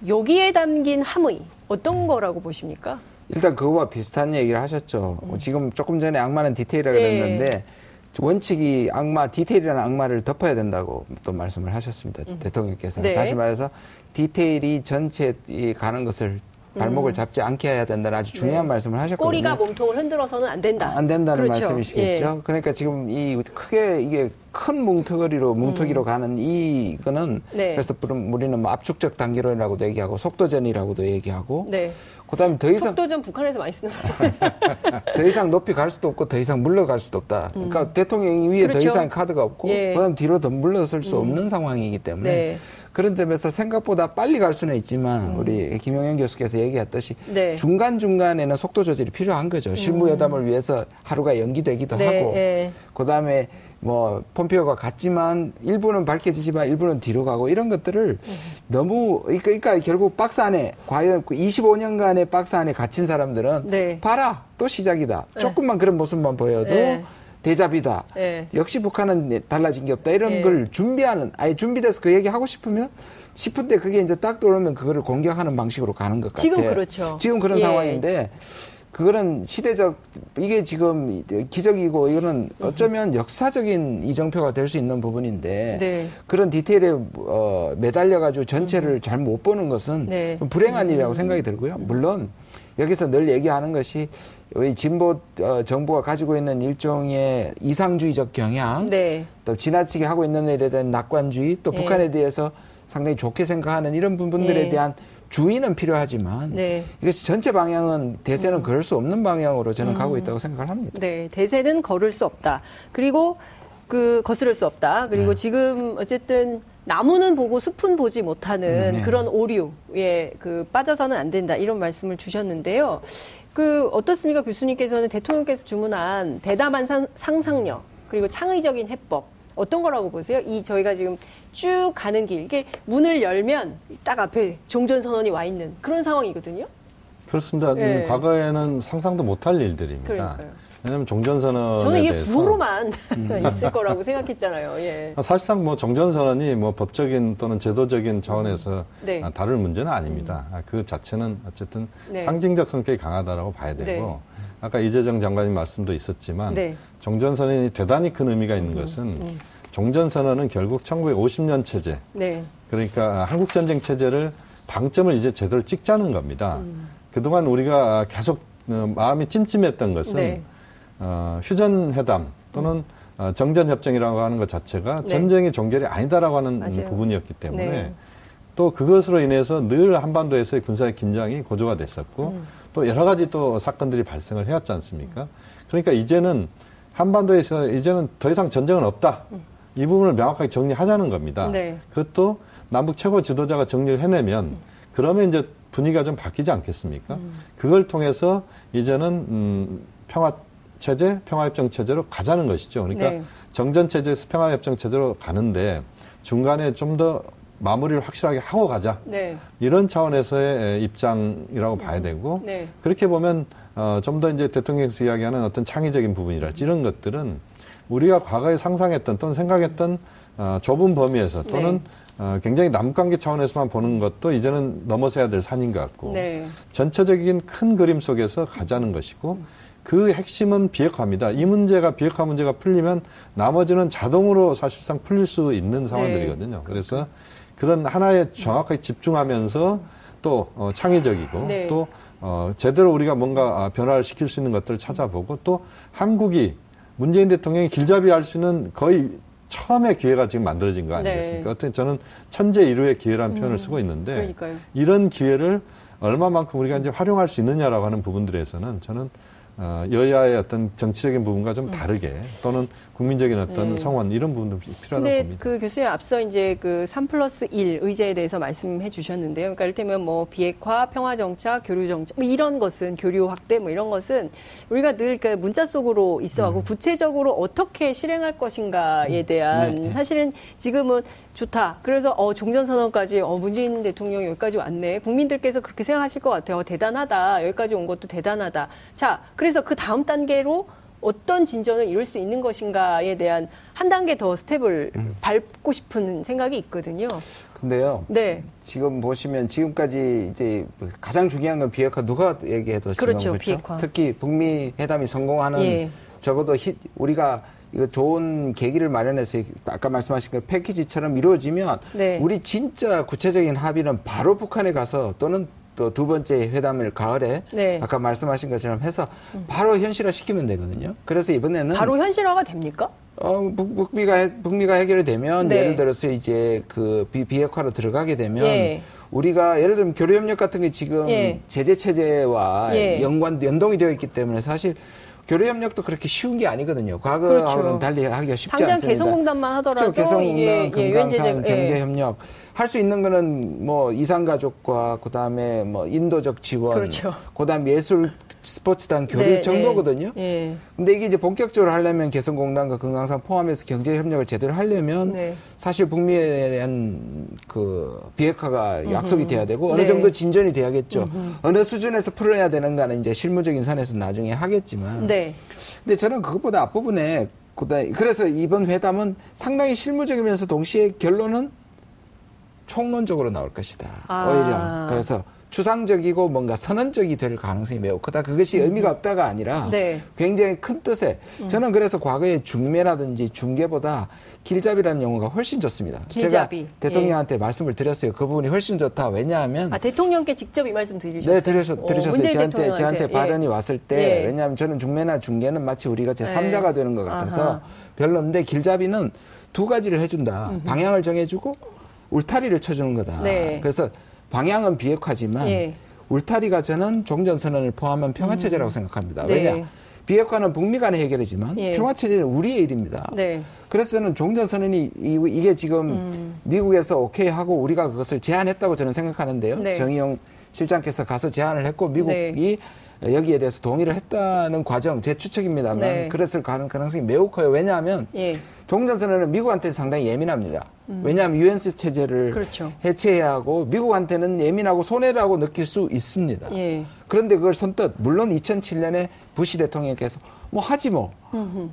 여기에 담긴 함의 어떤 거라고 보십니까? 일단 그거와 비슷한 얘기를 하셨죠. 지금 조금 전에 악마는 디테일이라고 음. 예. 그랬는데 원칙이 악마 디테일이라는 악마를 덮어야 된다고 또 말씀을 하셨습니다. 대통령께서 네. 다시 말해서 디테일이 전체에 가는 것을 발목을 잡지 않게 해야 된다는 아주 중요한 네. 말씀을 하셨거든요. 꼬리가 몸통을 흔들어서는 안 된다. 안 된다는 그렇죠. 말씀이시겠죠. 그러니까 지금 이 크게 이게 큰 뭉텅이로 뭉텅이로 가는 이거는 네. 그래서 우리는 뭐 압축적 단기론이라고도 얘기하고 속도전이라고도 얘기하고 네. 그다음에 더 이상 속도 좀 북한에서 많이 쓰는 거 더 이상 높이 갈 수도 없고 더 이상 물러갈 수도 없다. 그러니까 대통령이 위에 더 그렇죠. 이상 카드가 없고 예. 그다음 뒤로 더 물러설 수 없는 상황이기 때문에 네. 그런 점에서 생각보다 빨리 갈 수는 있지만 우리 김용현 교수께서 얘기했듯이 네. 중간 중간에는 속도 조절이 필요한 거죠. 실무 여담을 위해서 하루가 연기되기도 네, 하고 예. 그다음에 뭐 폼페오가 같지만 일부는 밝혀지지만 일부는 뒤로 가고 이런 것들을 너무 그러니까, 그러니까 결국 박스 안에 과연 그 25년간의 박스 안에 갇힌 사람들은 네. 봐라 또 시작이다. 조금만 그런 모습만 보여도 네. 대잡이다. 네. 역시 북한은 달라진 게 없다. 이런 네. 걸 준비하는 아예 준비돼서 그 얘기 하고 싶으면 싶은데 그게 이제 딱 들어오면 그거를 공격하는 방식으로 가는 것 같아요. 지금 그렇죠. 지금 그런 예. 상황인데 그거는 시대적 이게 지금 기적이고 이거는 어쩌면 역사적인 이정표가 될 수 있는 부분인데 네. 그런 디테일에 어, 매달려 가지고 전체를 잘 못 보는 것은 네. 좀 불행한 일이라고 생각이 들고요. 물론 여기서 늘 얘기하는 것이 우리 진보 어, 정부가 가지고 있는 일종의 이상주의적 경향, 네. 또 지나치게 하고 있는 일에 대한 낙관주의, 또 예. 북한에 대해서 상당히 좋게 생각하는 이런 부분들에 예. 대한 주의는 필요하지만 네. 이것이 전체 방향은 대세는 그럴 수 없는 방향으로 저는 가고 있다고 생각을 합니다. 네, 대세는 걸을 수 없다. 그리고 그 거스를 수 없다. 그리고 네. 지금 어쨌든 나무는 보고 숲은 보지 못하는 음, 네. 그런 오류에 그 빠져서는 안 된다. 이런 말씀을 주셨는데요. 그 어떻습니까? 교수님께서는 대통령께서 주문한 대담한 상, 상상력 그리고 창의적인 해법 어떤 거라고 보세요? 이 저희가 지금 쭉 가는 길 이게 문을 열면 딱 앞에 종전 선언이 와 있는 그런 상황이거든요. 그렇습니다. 음, 예. 과거에는 상상도 못할 일들입니다. 그러니까요. 왜냐하면 종전선언에 저는 이게 부호로만 음. 있을 거라고 생각했잖아요. 예. 사실상 뭐 종전선언이 뭐 법적인 또는 제도적인 차원에서 네. 아, 다룰 문제는 아닙니다. 아, 그 자체는 어쨌든 네. 상징적 성격이 강하다라고 봐야 되고 네. 아까 이재정 장관님 말씀도 있었지만 네. 종전선언이 대단히 큰 의미가 있는 음, 것은 종전선언은 결국 1950년 체제 네. 그러니까 한국 전쟁 체제를 방점을 이제 제대로 찍자는 겁니다. 음. 그동안 우리가 계속 어, 마음이 찜찜했던 것은 네. 어, 휴전 회담 또는 어, 정전 협정이라고 하는 것 자체가 네. 전쟁의 종결이 아니다라고 하는 맞아요. 부분이었기 때문에 네. 또 그것으로 인해서 늘 한반도에서의 군사의 긴장이 고조가 됐었고 음. 또 여러 가지 또 사건들이 발생을 해왔지 않습니까? 그러니까 이제는 한반도에서 이제는 더 이상 전쟁은 없다. 이 부분을 명확하게 정리하자는 겁니다. 음. 네. 그것도 남북 최고 지도자가 정리를 해내면 그러면 이제 분위기가 좀 바뀌지 않겠습니까? 음. 그걸 통해서 이제는 음, 평화 체제, 평화협정 체제로 가자는 것이죠. 그러니까 네. 정전 체제에서 평화협정 체제로 가는데 중간에 좀 더 마무리를 확실하게 하고 가자. 네. 이런 차원에서의 입장이라고 봐야 되고 네. 그렇게 보면 어, 좀 더 이제 대통령께서 이야기하는 어떤 창의적인 부분이랄지 이런 것들은 우리가 과거에 상상했던 또는 생각했던 어, 좁은 범위에서 또는 네. 어, 굉장히 남관계 차원에서만 보는 것도 이제는 넘어서야 될 산인 것 같고 네. 전체적인 큰 그림 속에서 가자는 것이고 그 핵심은 비핵화입니다. 이 문제가 비핵화 문제가 풀리면 나머지는 자동으로 사실상 풀릴 수 있는 상황들이거든요. 그래서 그런 하나에 정확하게 집중하면서 또 어, 창의적이고 네. 또 어, 제대로 우리가 뭔가 아, 변화를 시킬 수 있는 것들을 찾아보고 또 한국이 문재인 대통령이 길잡이 할 수 있는 거의 처음의 기회가 지금 만들어진 거 네. 아니겠습니까? 어떤 저는 천재 일루의 기회라는 표현을 음, 쓰고 있는데 그러니까요. 이런 기회를 얼마만큼 우리가 이제 활용할 수 있느냐라고 하는 부분들에서는 저는 어, 여야의 어떤 정치적인 부분과 좀 다르게 또는 국민적인 어떤 음. 네. 성원 이런 부분도 필요하다고 봅니다. 그 교수님 앞서 이제 그3 플러스 1 의제에 대해서 말씀해 주셨는데요. 그러니까 이를테면 뭐 비핵화, 평화정착, 교류정착, 뭐 이런 것은 교류 확대 뭐 이런 것은 우리가 늘 그 문자 속으로 있어하고 구체적으로 어떻게 실행할 것인가에 대한 네, 네. 사실은 지금은 좋다. 그래서 어 종전선언까지 어 문재인 대통령이 여기까지 왔네. 국민들께서 그렇게 생각하실 것 같아요. 어, 대단하다. 여기까지 온 것도 대단하다. 자, 그래 서 그 다음 단계로 어떤 진전을 이룰 수 있는 것인가에 대한 한 단계 더 스텝을 밟고 싶은 생각이 있거든요. 근데요. 네. 지금 보시면 지금까지 이제 가장 중요한 건 비핵화 누가 얘기해도 지금 그렇죠, 비핵화. 특히 북미 회담이 성공하는 예. 적어도 히, 우리가 이거 좋은 계기를 마련해서 아까 말씀하신 그 패키지처럼 이루어지면 네. 우리 진짜 구체적인 합의는 바로 북한에 가서 또는 또 두 번째 회담을 가을에 네. 음. 아까 말씀하신 것처럼 해서 바로 현실화 시키면 되거든요. 그래서 이번에는 바로 현실화가 됩니까? 어, 북, 북미가, 해- 북미가 해결되면 네. 예를 들어서 이제 그 비, 비핵화로 들어가게 되면 예. 우리가 예를 들면 교류 협력 같은 게 지금 예. 제재 체제와 예. 연관, 연동이 되어 있기 때문에 사실 교류 협력도 그렇게 쉬운 게 아니거든요. 과거하고는 그렇죠. 달리 하기가 쉽지 당장 않습니다. 개성공단만 하더라도 그렇죠. 개성공단, 예, 금강산, 유엔제재- 예. 경제 협력 할 수 있는 거는 뭐 이산가족과 그다음에 뭐 인도적 지원, 그렇죠. 그다음 예술 스포츠단 교류 네, 정도거든요. 네. 예. 근데 이게 이제 본격적으로 하려면 개성공단과 금강산 포함해서 경제 협력을 제대로 하려면 네. 사실 북미에 대한 그 비핵화가 약속이 돼야 되고 어느 네. 정도 진전이 돼야겠죠. 어느 수준에서 풀어야 되는가는 이제 실무적인 선에서 나중에 하겠지만. 네. 근데 저는 그것보다 앞부분에 그다- 그래서 이번 회담은 상당히 실무적이면서 동시에 결론은 총론적으로 나올 것이다. 아. 오히려 그래서 추상적이고 뭔가 선언적이 될 가능성이 매우 크다. 그것이 의미가 없다가 아니라 네. 굉장히 큰 뜻에 저는 그래서 과거에 중매라든지 중개보다 길잡이라는 용어가 훨씬 좋습니다. 길잡이. 제가 대통령한테 말씀을 드렸어요. 그 부분이 훨씬 좋다. 왜냐하면 아, 대통령께 직접 이 말씀 드리셨어요? 네, 들으셨, 어, 들으셨어요. 문재인 저한테. 저한테 예. 발언이 왔을 때, 예. 왜냐하면 저는 중매나 중개는 마치 우리가 제 3자가 예. 되는 것 같아서 아하. 별론데 길잡이는 두 가지를 해준다. 방향을 정해주고 울타리를 쳐주는 거다. 네. 그래서 방향은 비핵화지만 예. 울타리가 저는 종전선언을 포함한 평화체제라고 생각합니다. 네. 왜냐? 비핵화는 북미 간의 해결이지만 예. 평화체제는 우리의 일입니다. 네. 그래서 저는 종전선언이 이- 이게 지금 미국에서 오케이 하고 우리가 그것을 제안했다고 저는 생각하는데요. 네. 정의용 실장께서 가서 제안을 했고 미국이 여기에 대해서 동의를 했다는 과정 제 추측입니다만 네. 그랬을 가능- 가능성이 매우 커요. 왜냐하면 예. 종전선언은 미국한테 상당히 예민합니다. 왜냐하면 유엔스 체제를 음. 그렇죠. 해체해야 하고 미국한테는 예민하고 손해라고 느낄 수 있습니다. 예. 그런데 그걸 선뜻 물론 2007년에 부시 대통령께서 뭐 하지 뭐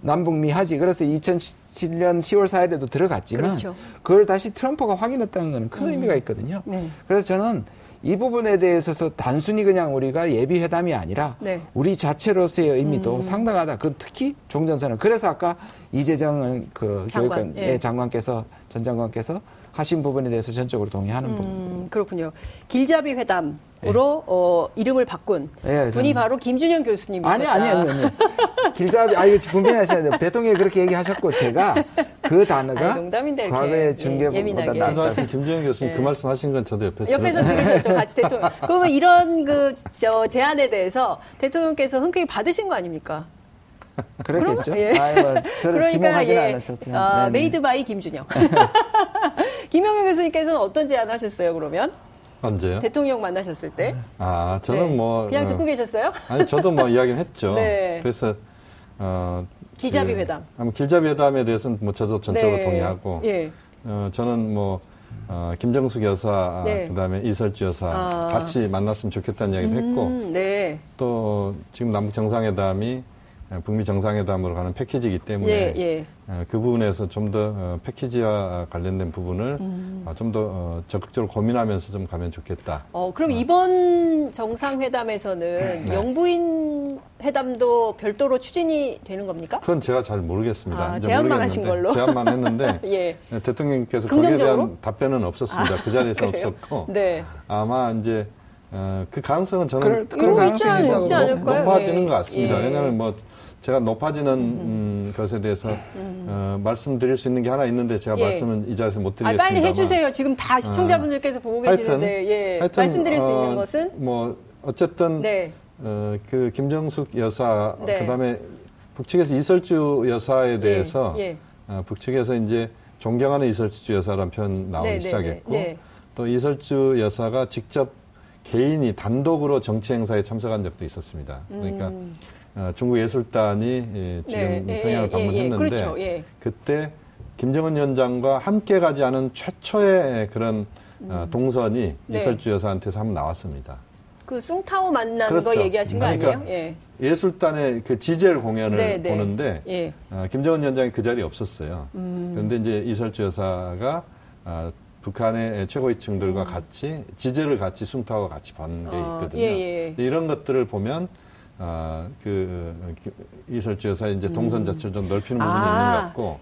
남북미 하지 그래서 2007년 10월 4일에도 들어갔지만 그렇죠. 그걸 다시 트럼프가 확인했다는 것은 큰 의미가 있거든요. 네. 그래서 저는 이 부분에 대해서 단순히 그냥 우리가 예비 회담이 아니라 네. 우리 자체로서의 의미도 상당하다. 그 특히 종전선언. 그래서 아까 이재정 그 장관, 교육관 예. 예, 장관께서 전 장관께서 하신 부분에 대해서 전적으로 동의하는 부분. 음, 그렇군요. 길잡이 회담으로 어, 이름을 바꾼 예, 분이 저는- 바로 김준영 교수님이셨다. 아니 아니 아니 아니 길잡이 아 이거 분명히 하셔야 돼요 대통령이 그렇게 얘기하셨고 제가 그 단어가 아니, 농담인데 과거의 예, 중계보다. 저도 낫다 김정은 교수님 네. 그 말씀 하신 건 저도 옆에 옆에서. 들으셨죠, 같이 대통령. 그러면 이런 그, 저, 제안에 대해서 대통령께서 흔쾌히 받으신 거 아닙니까? 그랬겠죠 그럼- 예. 아이 뭐 저를 지목하지는 않으셨지만 어, 네네. made by 김준형. 김용현 교수님께서는 어떤 제안 하셨어요, 그러면? 언제요? 대통령 만나셨을 때? 아, 저는 네. 뭐 그냥 어, 듣고 계셨어요? 아니 저도 뭐 이야기는 했죠. 네. 그래서 어, 길잡이 그, 회담. 아마 길잡이 회담에 대해서는 뭐 저도 전적으로 네. 동의하고 예. 어, 저는 뭐 어, 김정숙 여사 네. 그 다음에 이설주 여사 아. 같이 만났으면 좋겠다는 이야기도 했고 음, 네. 또 지금 남북 정상회담이 어, 북미 정상회담으로 가는 패키지이기 때문에 예, 예. 어, 그 부분에서 좀더 어, 패키지와 관련된 부분을 음. 좀더 어, 적극적으로 고민하면서 좀 가면 좋겠다. 어, 그럼 이번 정상회담에서는 네. 영부인 회담도 별도로 추진이 되는 겁니까? 그건 제가 잘 모르겠습니다. 아, 제안만 하신 걸로? 제안만 했는데 예. 네, 대통령께서 거기에 긍정적으로? 대한 답변은 없었습니다. 그 자리에서 그래요? 없었고 네. 아마 이제 어, 그 가능성은 저는 그럴- 가능성이 있다고? 높아지는 예. 것 같습니다. 예. 왜냐하면 뭐 제가 높아지는 음, 것에 대해서 어, 말씀드릴 수 있는 게 하나 있는데 제가 예. 말씀은 이 자리에서 못 아, 드리겠습니다. 빨리 해주세요. 지금 다 시청자분들께서 보고 계시는데, 예. 말씀드릴 수 있는 어, 것은? 뭐 어쨌든 네. 어, 그 김정숙 여사 네. 그다음에 북측에서 이설주 여사에 대해서 예. 어, 북측에서 이제 존경하는 이설주 여사라는 표현 나오기 네, 네, 시작했고 네, 네. 또 이설주 여사가 직접 개인이 단독으로 정치 행사에 참석한 적도 있었습니다. 그러니까 음. 어, 중국 예술단이 예, 지금 네, 예, 평양을 예, 예, 방문했는데 그렇죠. 예. 그때 김정은 위원장과 함께 가지 않은 최초의 그런 어, 동선이 음. 네. 이설주 여사한테서 한번 나왔습니다. 그 숭타오 만난 그렇죠. 거 얘기하신 거 그러니까 아니에요? 예. 예술단의 그 지젤 공연을 네, 네. 보는데 예. 어, 김정은 위원장이 그 자리에 없었어요. 음. 그런데 이제 이설주 여사가 어, 북한의 최고위층들과 같이 지젤을 같이 숭타와 같이 본게 음. 아, 있거든요. 예, 예. 이런 것들을 보면 아, 그 어, 이설주 여사의 이제 동선 자체를 좀 넓히는 부분이 음. 아, 있는 것 같고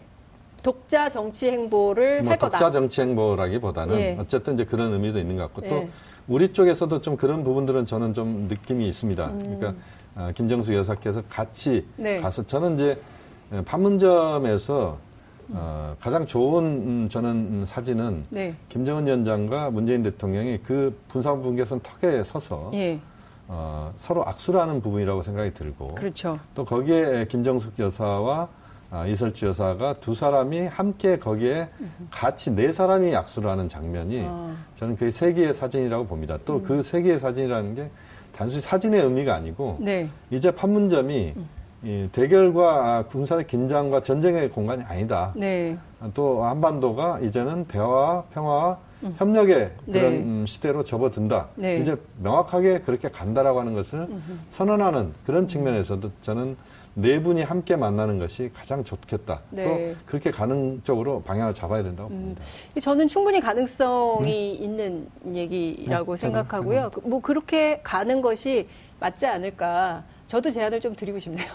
독자 정치 행보를 뭐 할 거다. 독자 정치 행보라기보다는 예. 어쨌든 이제 그런 의미도 있는 것 같고 예. 또 우리 쪽에서도 좀 그런 부분들은 저는 좀 느낌이 있습니다. 그러니까 아, 김정수 여사께서 같이 음. 네. 가서 저는 이제 에, 판문점에서 어, 가장 좋은 음, 저는 음, 사진은 네. 김정은 위원장과 문재인 대통령이 그 분산분계선 턱에 서서 예. 어, 서로 악수를 하는 부분이라고 생각이 들고 그렇죠. 또 거기에 김정숙 여사와 아, 이설주 여사가 두 사람이 함께 거기에 같이 네 사람이 악수를 하는 장면이 아. 저는 그게 세계의 사진이라고 봅니다. 또그 세계의 사진이라는 게 단순히 사진의 의미가 아니고 네. 이제 판문점이 이 대결과 아, 군사의 긴장과 전쟁의 공간이 아니다. 네. 또 한반도가 이제는 대화와 평화와 협력의 그런 네. 음, 시대로 접어든다. 네. 이제 명확하게 그렇게 간다라고 하는 것을 선언하는 그런 측면에서도 저는 네 분이 함께 만나는 것이 가장 좋겠다. 네. 또 그렇게 가는 쪽으로 방향을 잡아야 된다고 음. 봅니다. 저는 충분히 가능성이 있는 얘기라고 네, 생각하고요. 그- 뭐 그렇게 가는 것이 맞지 않을까. 저도 제안을 좀 드리고 싶네요.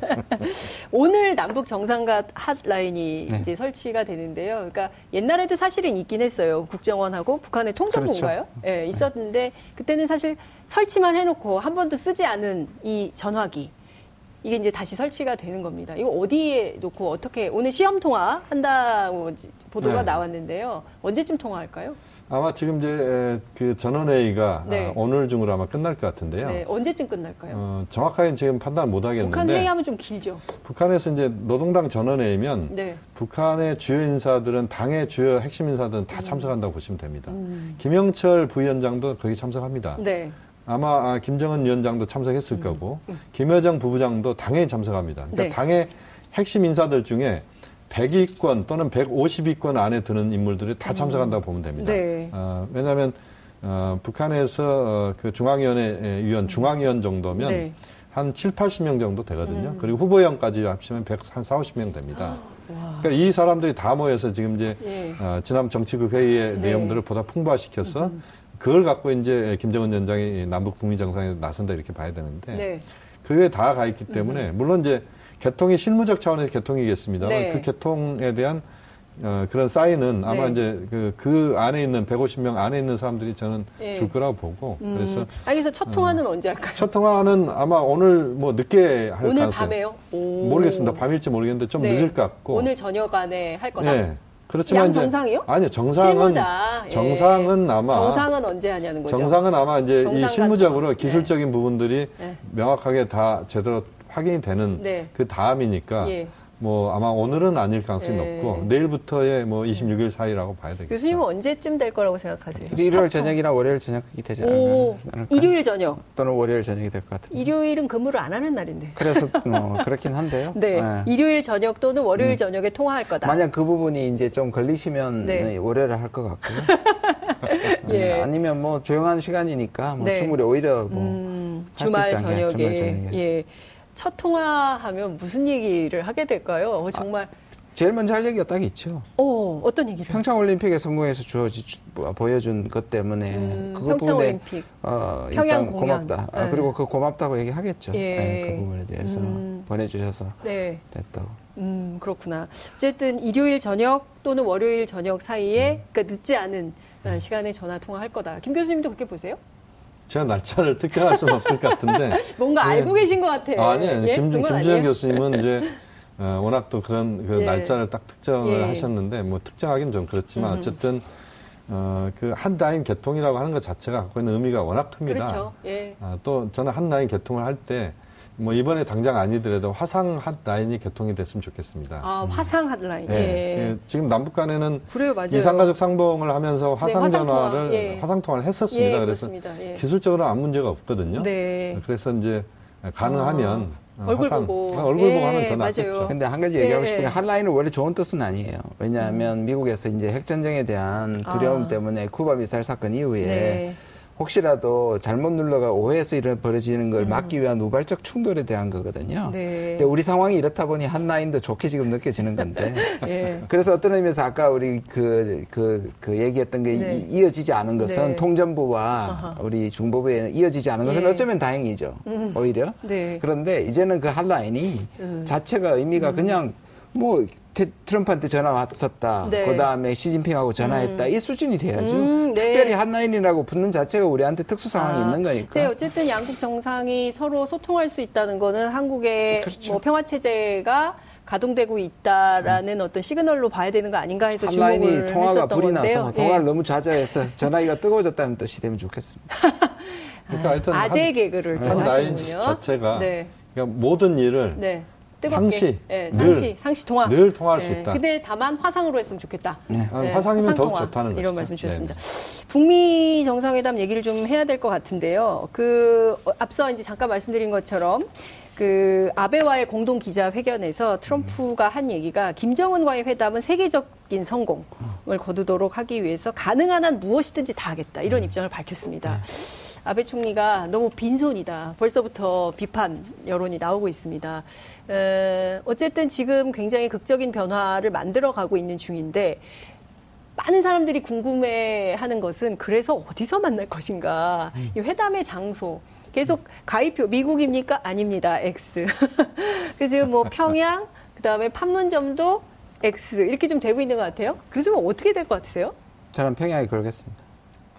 오늘 남북 정상가 핫라인이 네. 이제 설치가 되는데요. 그러니까 옛날에도 사실은 있긴 했어요. 국정원하고 북한의 통정부인가요? 예, 있었는데 그때는 사실 설치만 해놓고 한 번도 쓰지 않은 이 전화기. 이게 이제 다시 설치가 되는 겁니다. 이거 어디에 놓고 어떻게 오늘 시험 통화 한다고 보도가 네. 나왔는데요. 언제쯤 통화할까요? 아마 지금 이제 에, 그 전원회의가 네. 아, 오늘 중으로 아마 끝날 것 같은데요. 네, 언제쯤 끝날까요? 어, 정확하게 지금 판단을 못 하겠는데 북한 회의하면 좀 길죠. 북한에서 이제 노동당 전원회의면 네. 북한의 주요 인사들은 당의 주요 핵심 인사들은 음. 다 참석한다고 보시면 됩니다. 김영철 부위원장도 거기 참석합니다. 네. 아마 아, 김정은 위원장도 참석했을 거고 김여정 부부장도 당연히 참석합니다. 그러니까 음. 네. 당의 핵심 인사들 중에 100위권 또는 150위권 안에 드는 인물들이 다 참석한다고 보면 됩니다. 네. 어, 왜냐하면 어, 북한에서 어, 그 중앙위원회 위원 중앙위원 정도면 네. 음. 한 7, 80명 정도 되거든요. 그리고 후보위원까지 합치면 100, 한 4, 50명 됩니다. 그러니까 이 사람들이 다 모여서 지금 이제 예. 어, 지난 정치국 회의의 네. 내용들을 보다 풍부화시켜서 그걸 갖고 이제 김정은 위원장이 남북 북미 정상에 나선다 이렇게 봐야 되는데 네. 그게 다 가 있기 때문에 물론 이제 개통이 실무적 차원에서 개통이겠습니다만 네. 그 개통에 대한 어, 그런 사인은 아마 네. 이제 그, 그 안에 있는 150명 안에 있는 사람들이 저는 예. 줄 거라고 보고 음. 그래서 아니, 그래서 첫 통화는 언제 할까요? 첫 통화는 아마 오늘 뭐 늦게 할 오늘 가능성 밤에요? 오. 모르겠습니다. 밤일지 모르겠는데 좀 네. 늦을 것 같고 오늘 저녁 안에 할 거다. 예. 그렇지만 양 이제 정상이요? 아니요 정상은 실무자. 예. 정상은 아마 정상은 언제 하냐는 거죠. 정상은 아마 이제 이 실무적으로 거. 기술적인 부분들이 네. 명확하게 다 제대로 확인이 되는 네. 그 다음이니까 예. 뭐 아마 오늘은 아닐 가능성이 네. 높고 내일부터의 뭐 26일 사이라고 봐야 되겠죠. 교수님은 언제쯤 될 거라고 생각하세요? 일요일 저녁이나 월요일 저녁이 되지 오, 않을까? 일요일 저녁. 또는 월요일 저녁이 될 것 같은데. 일요일은 근무를 안 하는 날인데. 그래서 뭐 그렇긴 한데요. 네. 예. 일요일 저녁 또는 월요일 저녁에 통화할 거다. 만약 그 부분이 이제 좀 걸리시면 네. 네, 월요일에 할 것 같고요. 예. 예, 아니면 뭐 조용한 시간이니까 뭐 네. 충분히 오히려 뭐 음, 할수 주말 있지 않게, 저녁에. 주말 저녁에. 예. 첫 통화하면 무슨 얘기를 하게 될까요? 어, 정말. 제일 먼저 할 얘기가 딱 있죠. 어, 어떤 얘기를? 평창 올림픽에 성공해서 주어지 주- 뭐, 보여준 것 때문에 음, 그거 평창 부분에 올림픽. 어, 평양 일단 공연. 고맙다. 아, 네. 그리고 그 고맙다고 얘기하겠죠. 예. 네, 그 부분에 대해서 음. 보내주셔서 네. 됐다고. 음, 그렇구나. 어쨌든 일요일 저녁 또는 월요일 저녁 사이에 그러니까 늦지 않은 어, 시간에 전화 통화할 거다. 김 교수님도 그렇게 보세요? 제가 날짜를 특정할 수는 없을 것 같은데 뭔가 예. 알고 계신 것 같아요. 아, 아니에요. 예? 김, 김주영? 교수님은 이제 어, 워낙 또 그런 그 예. 날짜를 딱 특정을 예. 하셨는데 뭐 특정하기는 좀 그렇지만 음. 어쨌든 어, 그 한 라인 개통이라고 하는 것 자체가 갖고 있는 의미가 워낙 큽니다. 그렇죠. 예. 아, 또 저는 한 라인 개통을 할때 뭐 이번에 당장 아니더라도 화상 한 라인이 개통이 됐으면 좋겠습니다. 아, 화상 핫 라인. 네. 예. 그 지금 남북 간에는 그래요, 맞아요. 이산가족 상봉을 하면서 화상 화상 통화, 전화를 예. 화상 통화를 했었습니다. 예, 그래서 그렇습니다. 예. 기술적으로 아무 문제가 없거든요. 네. 그래서 이제 가능하면 어, 얼굴 화상, 보고. 어, 얼굴 예, 보고 하면 더. 낫겠죠. 근데 한 가지 얘기하고 예. 싶은 게 한라인은 원래 좋은 뜻은 아니에요. 왜냐하면 미국에서 이제 핵전쟁에 대한 두려움 아. 때문에 쿠바 미사일 사건 이후에 네. 혹시라도 잘못 눌러가 오해해서 이런 벌어지는 걸 막기 위한 우발적 충돌에 대한 거거든요. 음. 네. 근데 우리 상황이 이렇다 보니 한 라인도 좋게 지금 느껴지는 건데. 예. 그래서 어떤 의미에서 아까 우리 그, 그, 그 얘기했던 게 네. 이- 이어지지 않은 것은 네. 통전부와 아하. 우리 중보부에 이어지지 않은 것은 예. 어쩌면 다행이죠. 오히려. 네. 그런데 이제는 그 한 라인이 음. 자체가 의미가 그냥 뭐 테- 트럼프한테 전화 왔었다. 네. 그 다음에 시진핑하고 전화했다. 이 수준이 돼야죠. 음, 네. 특별히 한라인이라고 붙는 자체가 우리한테 특수 상황이 아, 있는 거니까. 네, 어쨌든 양국 정상이 서로 소통할 수 있다는 거는 한국의 그렇죠. 뭐 평화 체제가 가동되고 있다라는 어떤 시그널로 봐야 되는 거 아닌가 해서 주목을 통화가 했었던 불이 건데요. 나서 통화를 예. 너무 잦아해서 전화기가 뜨거워졌다는 뜻이 되면 좋겠습니다. 그러니까 하여튼 아재 한, 개그를 또한 라인. 자체가 네, 그러니까 모든 일을 네. 뜨겁게. 상시, 예, 늘, 상시, 상시 통화. 늘 통화할 수 예, 있다. 근데 다만 화상으로 했으면 좋겠다. 네. 아, 네, 화상이면 더욱. 좋다는 이런. 말씀 주셨습니다. 네. 북미 정상회담 얘기를 좀 해야 될 것 같은데요. 그 어, 앞서 이제 잠깐 말씀드린 것처럼 그 아베와의 공동 기자 회견에서 트럼프가 한 얘기가 김정은과의 회담은 세계적인 성공을 거두도록 하기 위해서 가능한 한 무엇이든지 다 하겠다 이런 입장을 밝혔습니다. 아베 총리가 너무 빈손이다. 벌써부터 비판 여론이 나오고 있습니다. 에, 어쨌든 지금 굉장히 극적인 변화를 만들어 가고 있는 중인데 많은 사람들이 궁금해 하는 것은 그래서 어디서 만날 것인가. 이 회담의 장소. 계속 가입표 미국입니까? 아닙니다. X. 그래서 지금 뭐 평양, 그 다음에 판문점도 X 이렇게 좀 되고 있는 것 같아요. 교수님 어떻게 될 것 같으세요? 저는 평양에 걸겠습니다.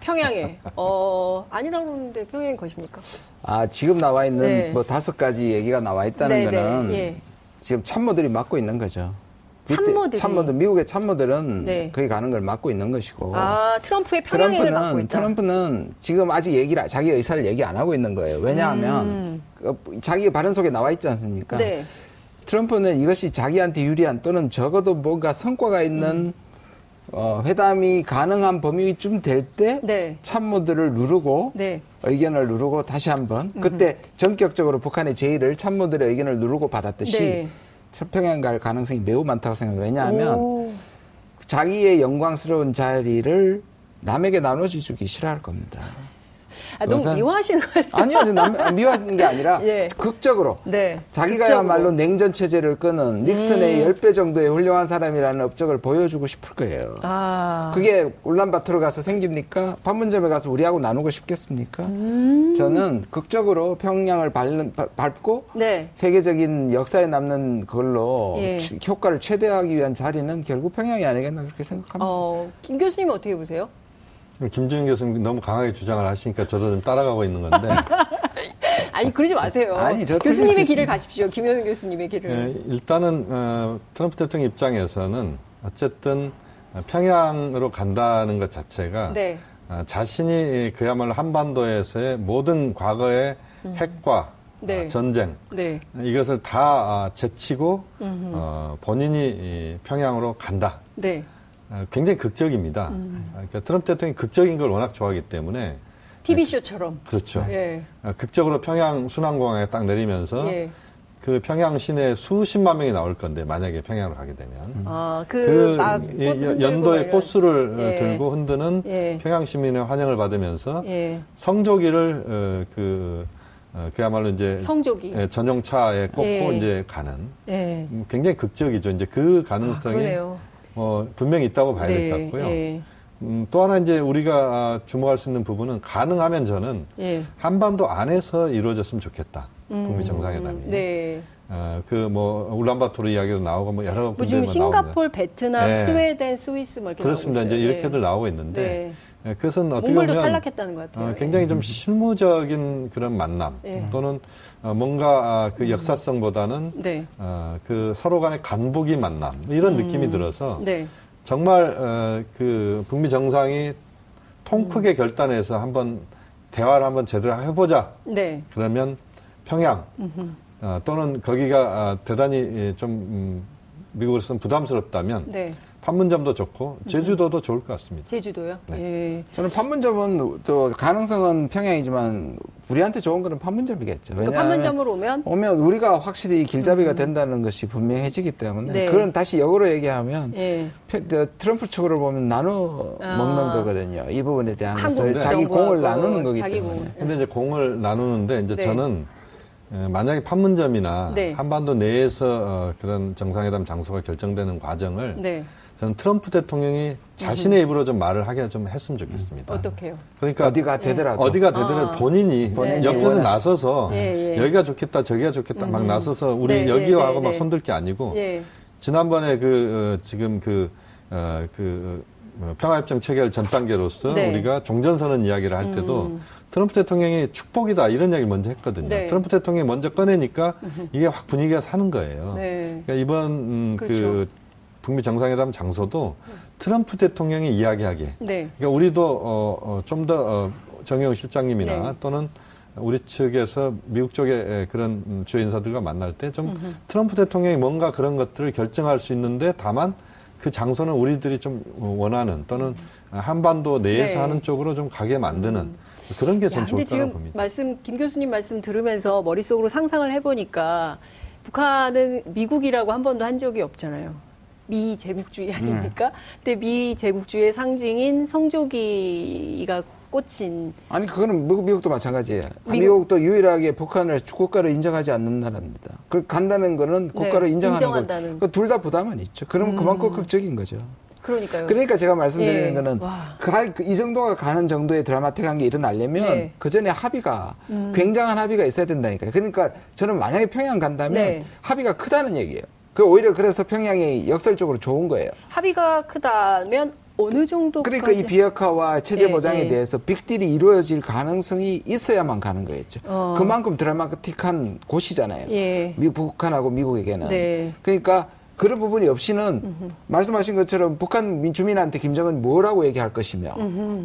평양에 어 아니라고 그러는데 평양에 것입니까? 아, 지금 나와 있는 네. 뭐 다섯 가지 얘기가 나와 있다는 네, 네, 거는 예. 지금 참모들이 맡고 있는 거죠. 참모들이? 참모들, 미국의 참모들은 네. 거기 가는 걸 맡고 있는 것이고. 아 트럼프의 평양을 맡고 있다. 트럼프는 지금 아직 얘기를 자기 의사를 얘기 안 하고 있는 거예요. 왜냐하면 음. 그 자기 발언 속에 나와 있지 않습니까? 네. 트럼프는 이것이 자기한테 유리한 또는 적어도 뭔가 성과가 있는 어, 회담이 가능한 범위쯤 될때 네. 참모들을 누르고 네. 의견을 누르고 다시 한번 그때 전격적으로 북한의 제의를 참모들의 의견을 누르고 받았듯이 네. 평양 갈 가능성이 매우 많다고 생각해요. 왜냐하면 오. 자기의 영광스러운 자리를 남에게 나눠주기 싫어할 겁니다. 아, 너무 우선- 미워하시는 거 같아요. 아니요. 남, 아, 미워하는 게 아니라 예. 극적으로 네. 자기가야말로. 냉전 체제를 끄는 닉슨의 음. 10배 정도의 훌륭한 사람이라는 업적을 보여주고 싶을 거예요. 아. 그게 울란바토르 가서 생깁니까? 판문점에 가서 우리하고 나누고 싶겠습니까? 음. 저는 극적으로 평양을 밟는, 바- 밟고 네. 세계적인 역사에 남는 그걸로 예. 취- 효과를 최대화하기 위한 자리는 결국 평양이 아니겠나 그렇게 생각합니다. 어, 김 교수님 어떻게 보세요? 김준영 교수님 너무 강하게 주장을 하시니까 저도 좀 따라가고 있는 건데 아니 그러지 마세요. 아니, 교수님의 길을. 가십시오. 김현우 교수님의 길을. 예, 일단은 어, 트럼프 대통령 입장에서는 어쨌든 평양으로 간다는 것 자체가 네. 어, 자신이 그야말로 한반도에서의 모든 과거의 음. 핵과 네. 아, 전쟁 네. 이것을 다 아, 제치고 어, 본인이 이 평양으로 간다. 네. 어, 굉장히 극적입니다. 음. 아, 그러니까 트럼프 대통령이 극적인 걸 워낙 좋아하기 때문에 TV 쇼처럼. 그렇죠. 예. 어, 극적으로 평양 순환공항에 딱 내리면서 예. 그 평양 시내 수십만 명이 나올 건데 만약에 평양으로 가게 되면 아, 그 그, 흔들고 연도의 꽃술을 어, 예. 들고 흔드는 예. 평양 시민의 환영을 받으면서 예. 성조기를 어, 그 어, 그야말로 이제 성조기. 예, 전용차에 꽂고 예. 이제 가는 예. 음, 굉장히 극적이죠. 이제 그 아, 가능성이 그러네요. 어, 분명히 있다고 봐야 될것 네, 같고요. 예. 음, 또 하나 이제 우리가 아, 주목할 수 있는 부분은 가능하면 저는 예. 한반도 안에서 이루어졌으면 좋겠다. 음, 북미 정상회담이. 네. 어, 그뭐 울란바토르 이야기도 나오고 뭐 여러 뭐 군데 지금 뭐 나옵니다. 싱가폴, 베트남, 네. 스웨덴, 스위스 뭐 이렇게 그렇습니다. 이제. 이렇게들 나오고 있는데 네. 예, 그것은 어떻게 보면 탈락했다는 것 같아요. 어, 굉장히 좀 실무적인 그런 만남 예. 또는 어, 뭔가 아, 그 역사성보다는 네. 어, 그 서로 간의 간보기 만남 이런 느낌이 들어서 네. 정말 어, 그 북미 정상이 통 크게 결단해서 한번 대화를 한번 제대로 해보자. 네. 그러면 평양 어, 또는 거기가 아, 대단히 예, 좀 음, 미국으로서는 부담스럽다면 네. 판문점도 좋고 제주도도 좋을 것 같습니다. 제주도요? 네. 예. 저는 판문점은 또 가능성은 평양이지만 우리한테 좋은 거는 판문점이겠죠. 그 왜냐하면 판문점으로 오면 오면 우리가 확실히 길잡이가 된다는 것이 분명해지기 때문에 네. 그건 다시 역으로 얘기하면 예. 트럼프 측으로 보면 나눠 아. 먹는 거거든요. 이 부분에 대한 것을 자기 공을 나누는 거기 자기 때문에. 공을. 근데 이제 공을 나누는데 이제 네. 저는 에, 만약에 판문점이나 네. 한반도 내에서 어, 그런 정상회담 장소가 결정되는 과정을 네. 저는 트럼프 대통령이 자신의 입으로 좀 말을 하게 좀 했으면 좋겠습니다. 어떻게요? 그러니까 어디가 되더라도 어디가 되더라도 아. 본인이 본인이 옆에서 원하시- 나서서 예, 예. 여기가 좋겠다 저기가 좋겠다 막 음. 나서서 우리 네, 여기요 네, 하고 네, 막 네. 손들 게 아니고 예. 지난번에 그 어, 지금 그 어, 그 어, 평화협정 체결 전 단계로서 네. 우리가 종전선언 이야기를 할 때도 음. 트럼프 대통령이 축복이다 이런 이야기를 먼저 했거든요. 네. 트럼프 대통령이 먼저 꺼내니까 이게 확 분위기가 사는 거예요. 네. 그러니까 이번 음, 그 그렇죠. 북미 정상회담 장소도 트럼프 대통령이 이야기하게. 네. 그러니까 우리도 어, 어, 좀더 어, 정영 실장님이나 네. 또는 우리 측에서 미국 쪽의 에, 그런 음, 주요 인사들과 만날 때 좀 트럼프 대통령이 뭔가 그런 것들을 결정할 수 있는데 다만 그 장소는 우리들이 좀 원하는 또는 한반도 내에서 네. 하는 쪽으로 좀 가게 만드는 그런 게 야, 전 근데 좋을 거라고 봅니다. 말씀 김 교수님 말씀 들으면서 머릿속으로 상상을 해보니까 북한은 미국이라고 한 번도 한 적이 없잖아요. 미 제국주의 아닙니까? 근데 미 제국주의의 상징인 성조기가 꽂힌 아니 그거는 미국, 미국도 마찬가지예요. 미국- 미국 도 유일하게 북한을 국가로 인정하지 않는 나라입니다. 그 간다는 거는 국가로 네, 인정하는 인정한다는. 거. 둘다 부담은 있죠. 그럼 그만큼 극적인 거죠. 그러니까요. 그러니까 제가 말씀드리는 예. 거는 와. 그 할- 그이 정도가 가는 정도의 드라마틱한 게 일어나려면 네. 음. 그 전에 합의가 굉장한 합의가 있어야 된다니까요. 그러니까 저는 만약에 평양 간다면 네. 합의가 크다는 얘기예요. 그 오히려 그래서 평양이 역설적으로 좋은 거예요. 합의가 크다면 어느 정도까지? 그러니까 이 비핵화와 체제 예, 보장에 예. 대해서 빅딜이 이루어질 가능성이 있어야만 가는 거였죠. 어. 그만큼 드라마틱한 곳이잖아요. 예. 미, 북한하고 미국에게는. 네. 그러니까 그런 부분이 없이는 말씀하신 것처럼 북한 민주민한테 김정은 뭐라고 얘기할 것이며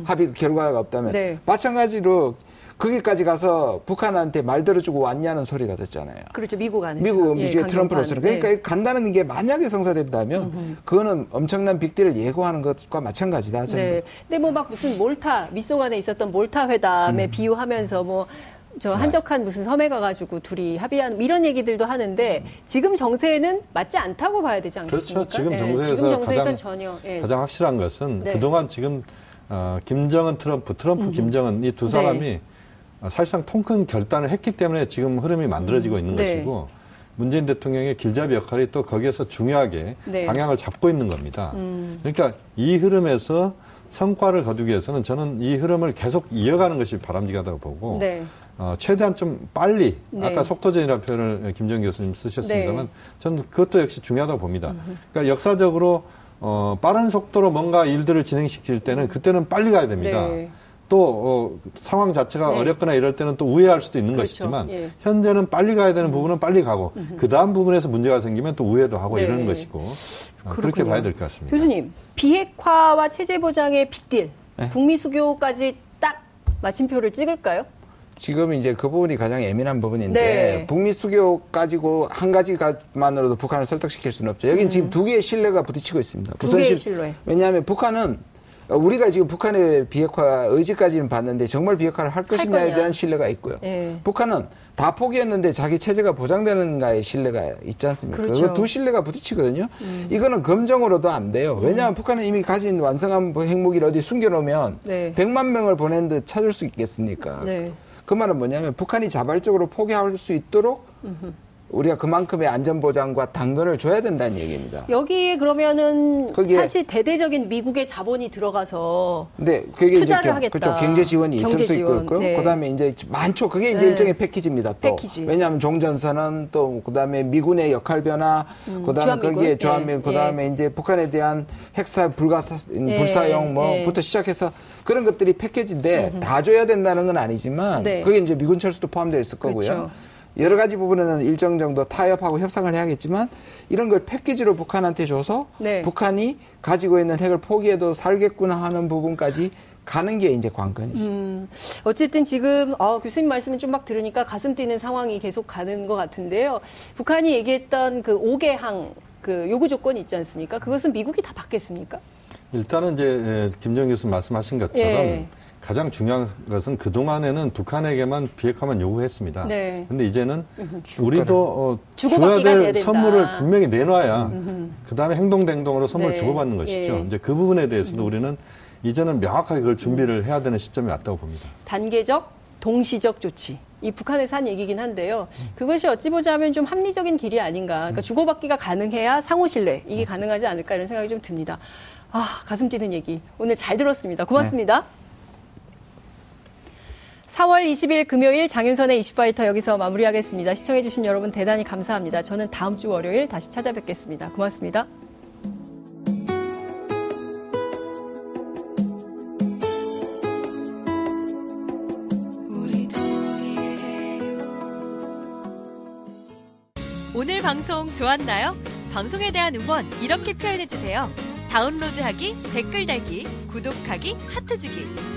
합의 결과가 없다면 네. 마찬가지로 거기까지 가서 북한한테 말 들어주고 왔냐는 소리가 듣잖아요. 그렇죠. 미국 안에서. 미국 예, 미주의 강경파 트럼프로서는 안에. 그러니까 간다는 게 만약에 성사된다면 그거는 엄청난 빅딜을 예고하는 것과 마찬가지다. 저는. 네. 근데 뭐 막 무슨 몰타 미소간에 있었던 몰타 회담에 음. 비유하면서 뭐 네. 저 한적한 무슨 섬에 가가지고 둘이 합의하는 이런 얘기들도 하는데 지금 정세에는 맞지 않다고 봐야 되지 않겠습니까? 그렇죠. 지금 예, 정세에서 지금 정세에선 가장- 전혀 예. 가장 확실한 것은 네. 그동안 지금 어, 김정은 트럼프, 트럼프 김정은 이두 네. 사람이 어, 사실상 통큰 결단을 했기 때문에 지금 흐름이 만들어지고 있는 네. 것이고 문재인 대통령의 길잡이 역할이 또 거기에서 중요하게 네. 방향을 잡고 있는 겁니다. 음. 그러니까 이 흐름에서 성과를 거두기 위해서는 저는 이 흐름을 계속 이어가는 것이 바람직하다고 보고 네. 어, 최대한 좀 빨리 네. 아까 속도전이라는 표현을 김정 교수님 쓰셨습니다만 네. 저는 그것도 역시 중요하다고 봅니다. 그러니까 역사적으로 어, 빠른 속도로 뭔가 일들을 진행시킬 때는 그때는 빨리 가야 됩니다. 네. 또 어, 상황 자체가 네. 어렵거나 이럴 때는 또 우회할 수도 있는 그렇죠. 것이지만 예. 현재는 빨리 가야 되는 부분은 빨리 가고 그 다음 부분에서 문제가 생기면 또 우회도 하고 네. 이러는 것이고 어, 그렇게. 봐야 될 것 같습니다. 교수님 비핵화와 체제 보장의 빅딜 네. 북미 수교까지 딱 마침표를 찍을까요? 지금 이제 그 부분이 가장 예민한 부분인데 네. 북미 수교 가지고 한 가지만으로도 북한을 설득시킬 수는 없죠. 여긴 지금 두 개의 신뢰가 부딪히고 있습니다. 음. 두 개의 실- 신뢰. 왜냐하면 북한은 우리가 지금 북한의 비핵화 의지까지는 봤는데 정말 비핵화를 할 것이냐에 거냐. 대한 신뢰가 있고요. 예. 북한은 다 포기했는데 자기 체제가 보장되는가의 신뢰가 있지 않습니까? 그렇죠. 음. 그두 신뢰가 부딪히거든요. 이거는 검정으로도 안 돼요. 왜냐하면 북한은 이미 가진 완성한 뭐 핵무기를 어디 숨겨놓으면 네. 100만 명을 보낸 듯 찾을 수 있겠습니까? 네. 그 말은 뭐냐면 북한이 자발적으로 포기할 수 있도록 우리가 그만큼의 안전보장과 당근을 줘야 된다는 얘기입니다. 여기에 그러면은 사실 대대적인 미국의 자본이 들어가서 근데 그게 이제 투자를 경- 하겠다. 그쪽 경제 지원이 경제 있을 수 있고 지원, 있고요. 네. 그다음에 이제 많죠. 그게 이제 네. 일종의 패키지입니다. 또 패키지. 왜냐하면 종전선언 또 그다음에 미군의 역할 변화, 그다음에 주한미군? 거기에 주한미군, 예, 그다음에 이제 북한에 대한 핵사 불가사 예, 불사용 뭐부터 예. 시작해서 그런 것들이 패키지인데 다 줘야 된다는 건 아니지만 네. 그게 이제 미군 철수도 포함되어 있을 거고요. 그렇죠. 여러 가지 부분에는 일정 정도 타협하고 협상을 해야겠지만 이런 걸 패키지로 북한한테 줘서 네. 북한이 가지고 있는 핵을 포기해도 살겠구나 하는 부분까지 가는 게 이제 관건이죠. 음, 어쨌든 지금 어, 교수님 말씀을 좀 막 들으니까 가슴 뛰는 상황이 계속 가는 것 같은데요. 북한이 얘기했던 그 5개 항 그 요구 조건이 있지 않습니까? 그것은 미국이 다 받겠습니까? 일단은 이제 에, 김정 교수 말씀하신 것처럼 예. 가장 중요한 것은 그 동안에는 북한에게만 비핵화만 요구했습니다. 네. 근데 이제는 우리도 어, 줘야 될. 선물을 분명히 내놔야 그 다음에 행동대행동으로 선물 네. 주고받는 것이죠. 예. 이제 그 부분에 대해서도 우리는 이제는 명확하게 그걸 준비를 해야 되는 시점이 왔다고 봅니다. 단계적, 동시적 조치. 이 북한에서 한 얘기긴 한데요. 그것이 어찌 보자면 좀 합리적인 길이 아닌가. 그러니까 주고받기가 가능해야 상호 신뢰 이게 가능하지 않을까 이런 생각이 좀 듭니다. 아 가슴 뛰는 얘기 오늘 잘 들었습니다. 고맙습니다. 4월 20일 금요일 장윤선의 이슈파이터 여기서 마무리하겠습니다. 시청해주신 여러분 대단히 감사합니다. 저는 다음 주 월요일 다시 찾아뵙겠습니다. 고맙습니다. 방송 좋았나요? 방송에 대한 응원 이렇게 표현해주세요. 다운로드하기, 댓글 달기, 구독하기, 하트 주기.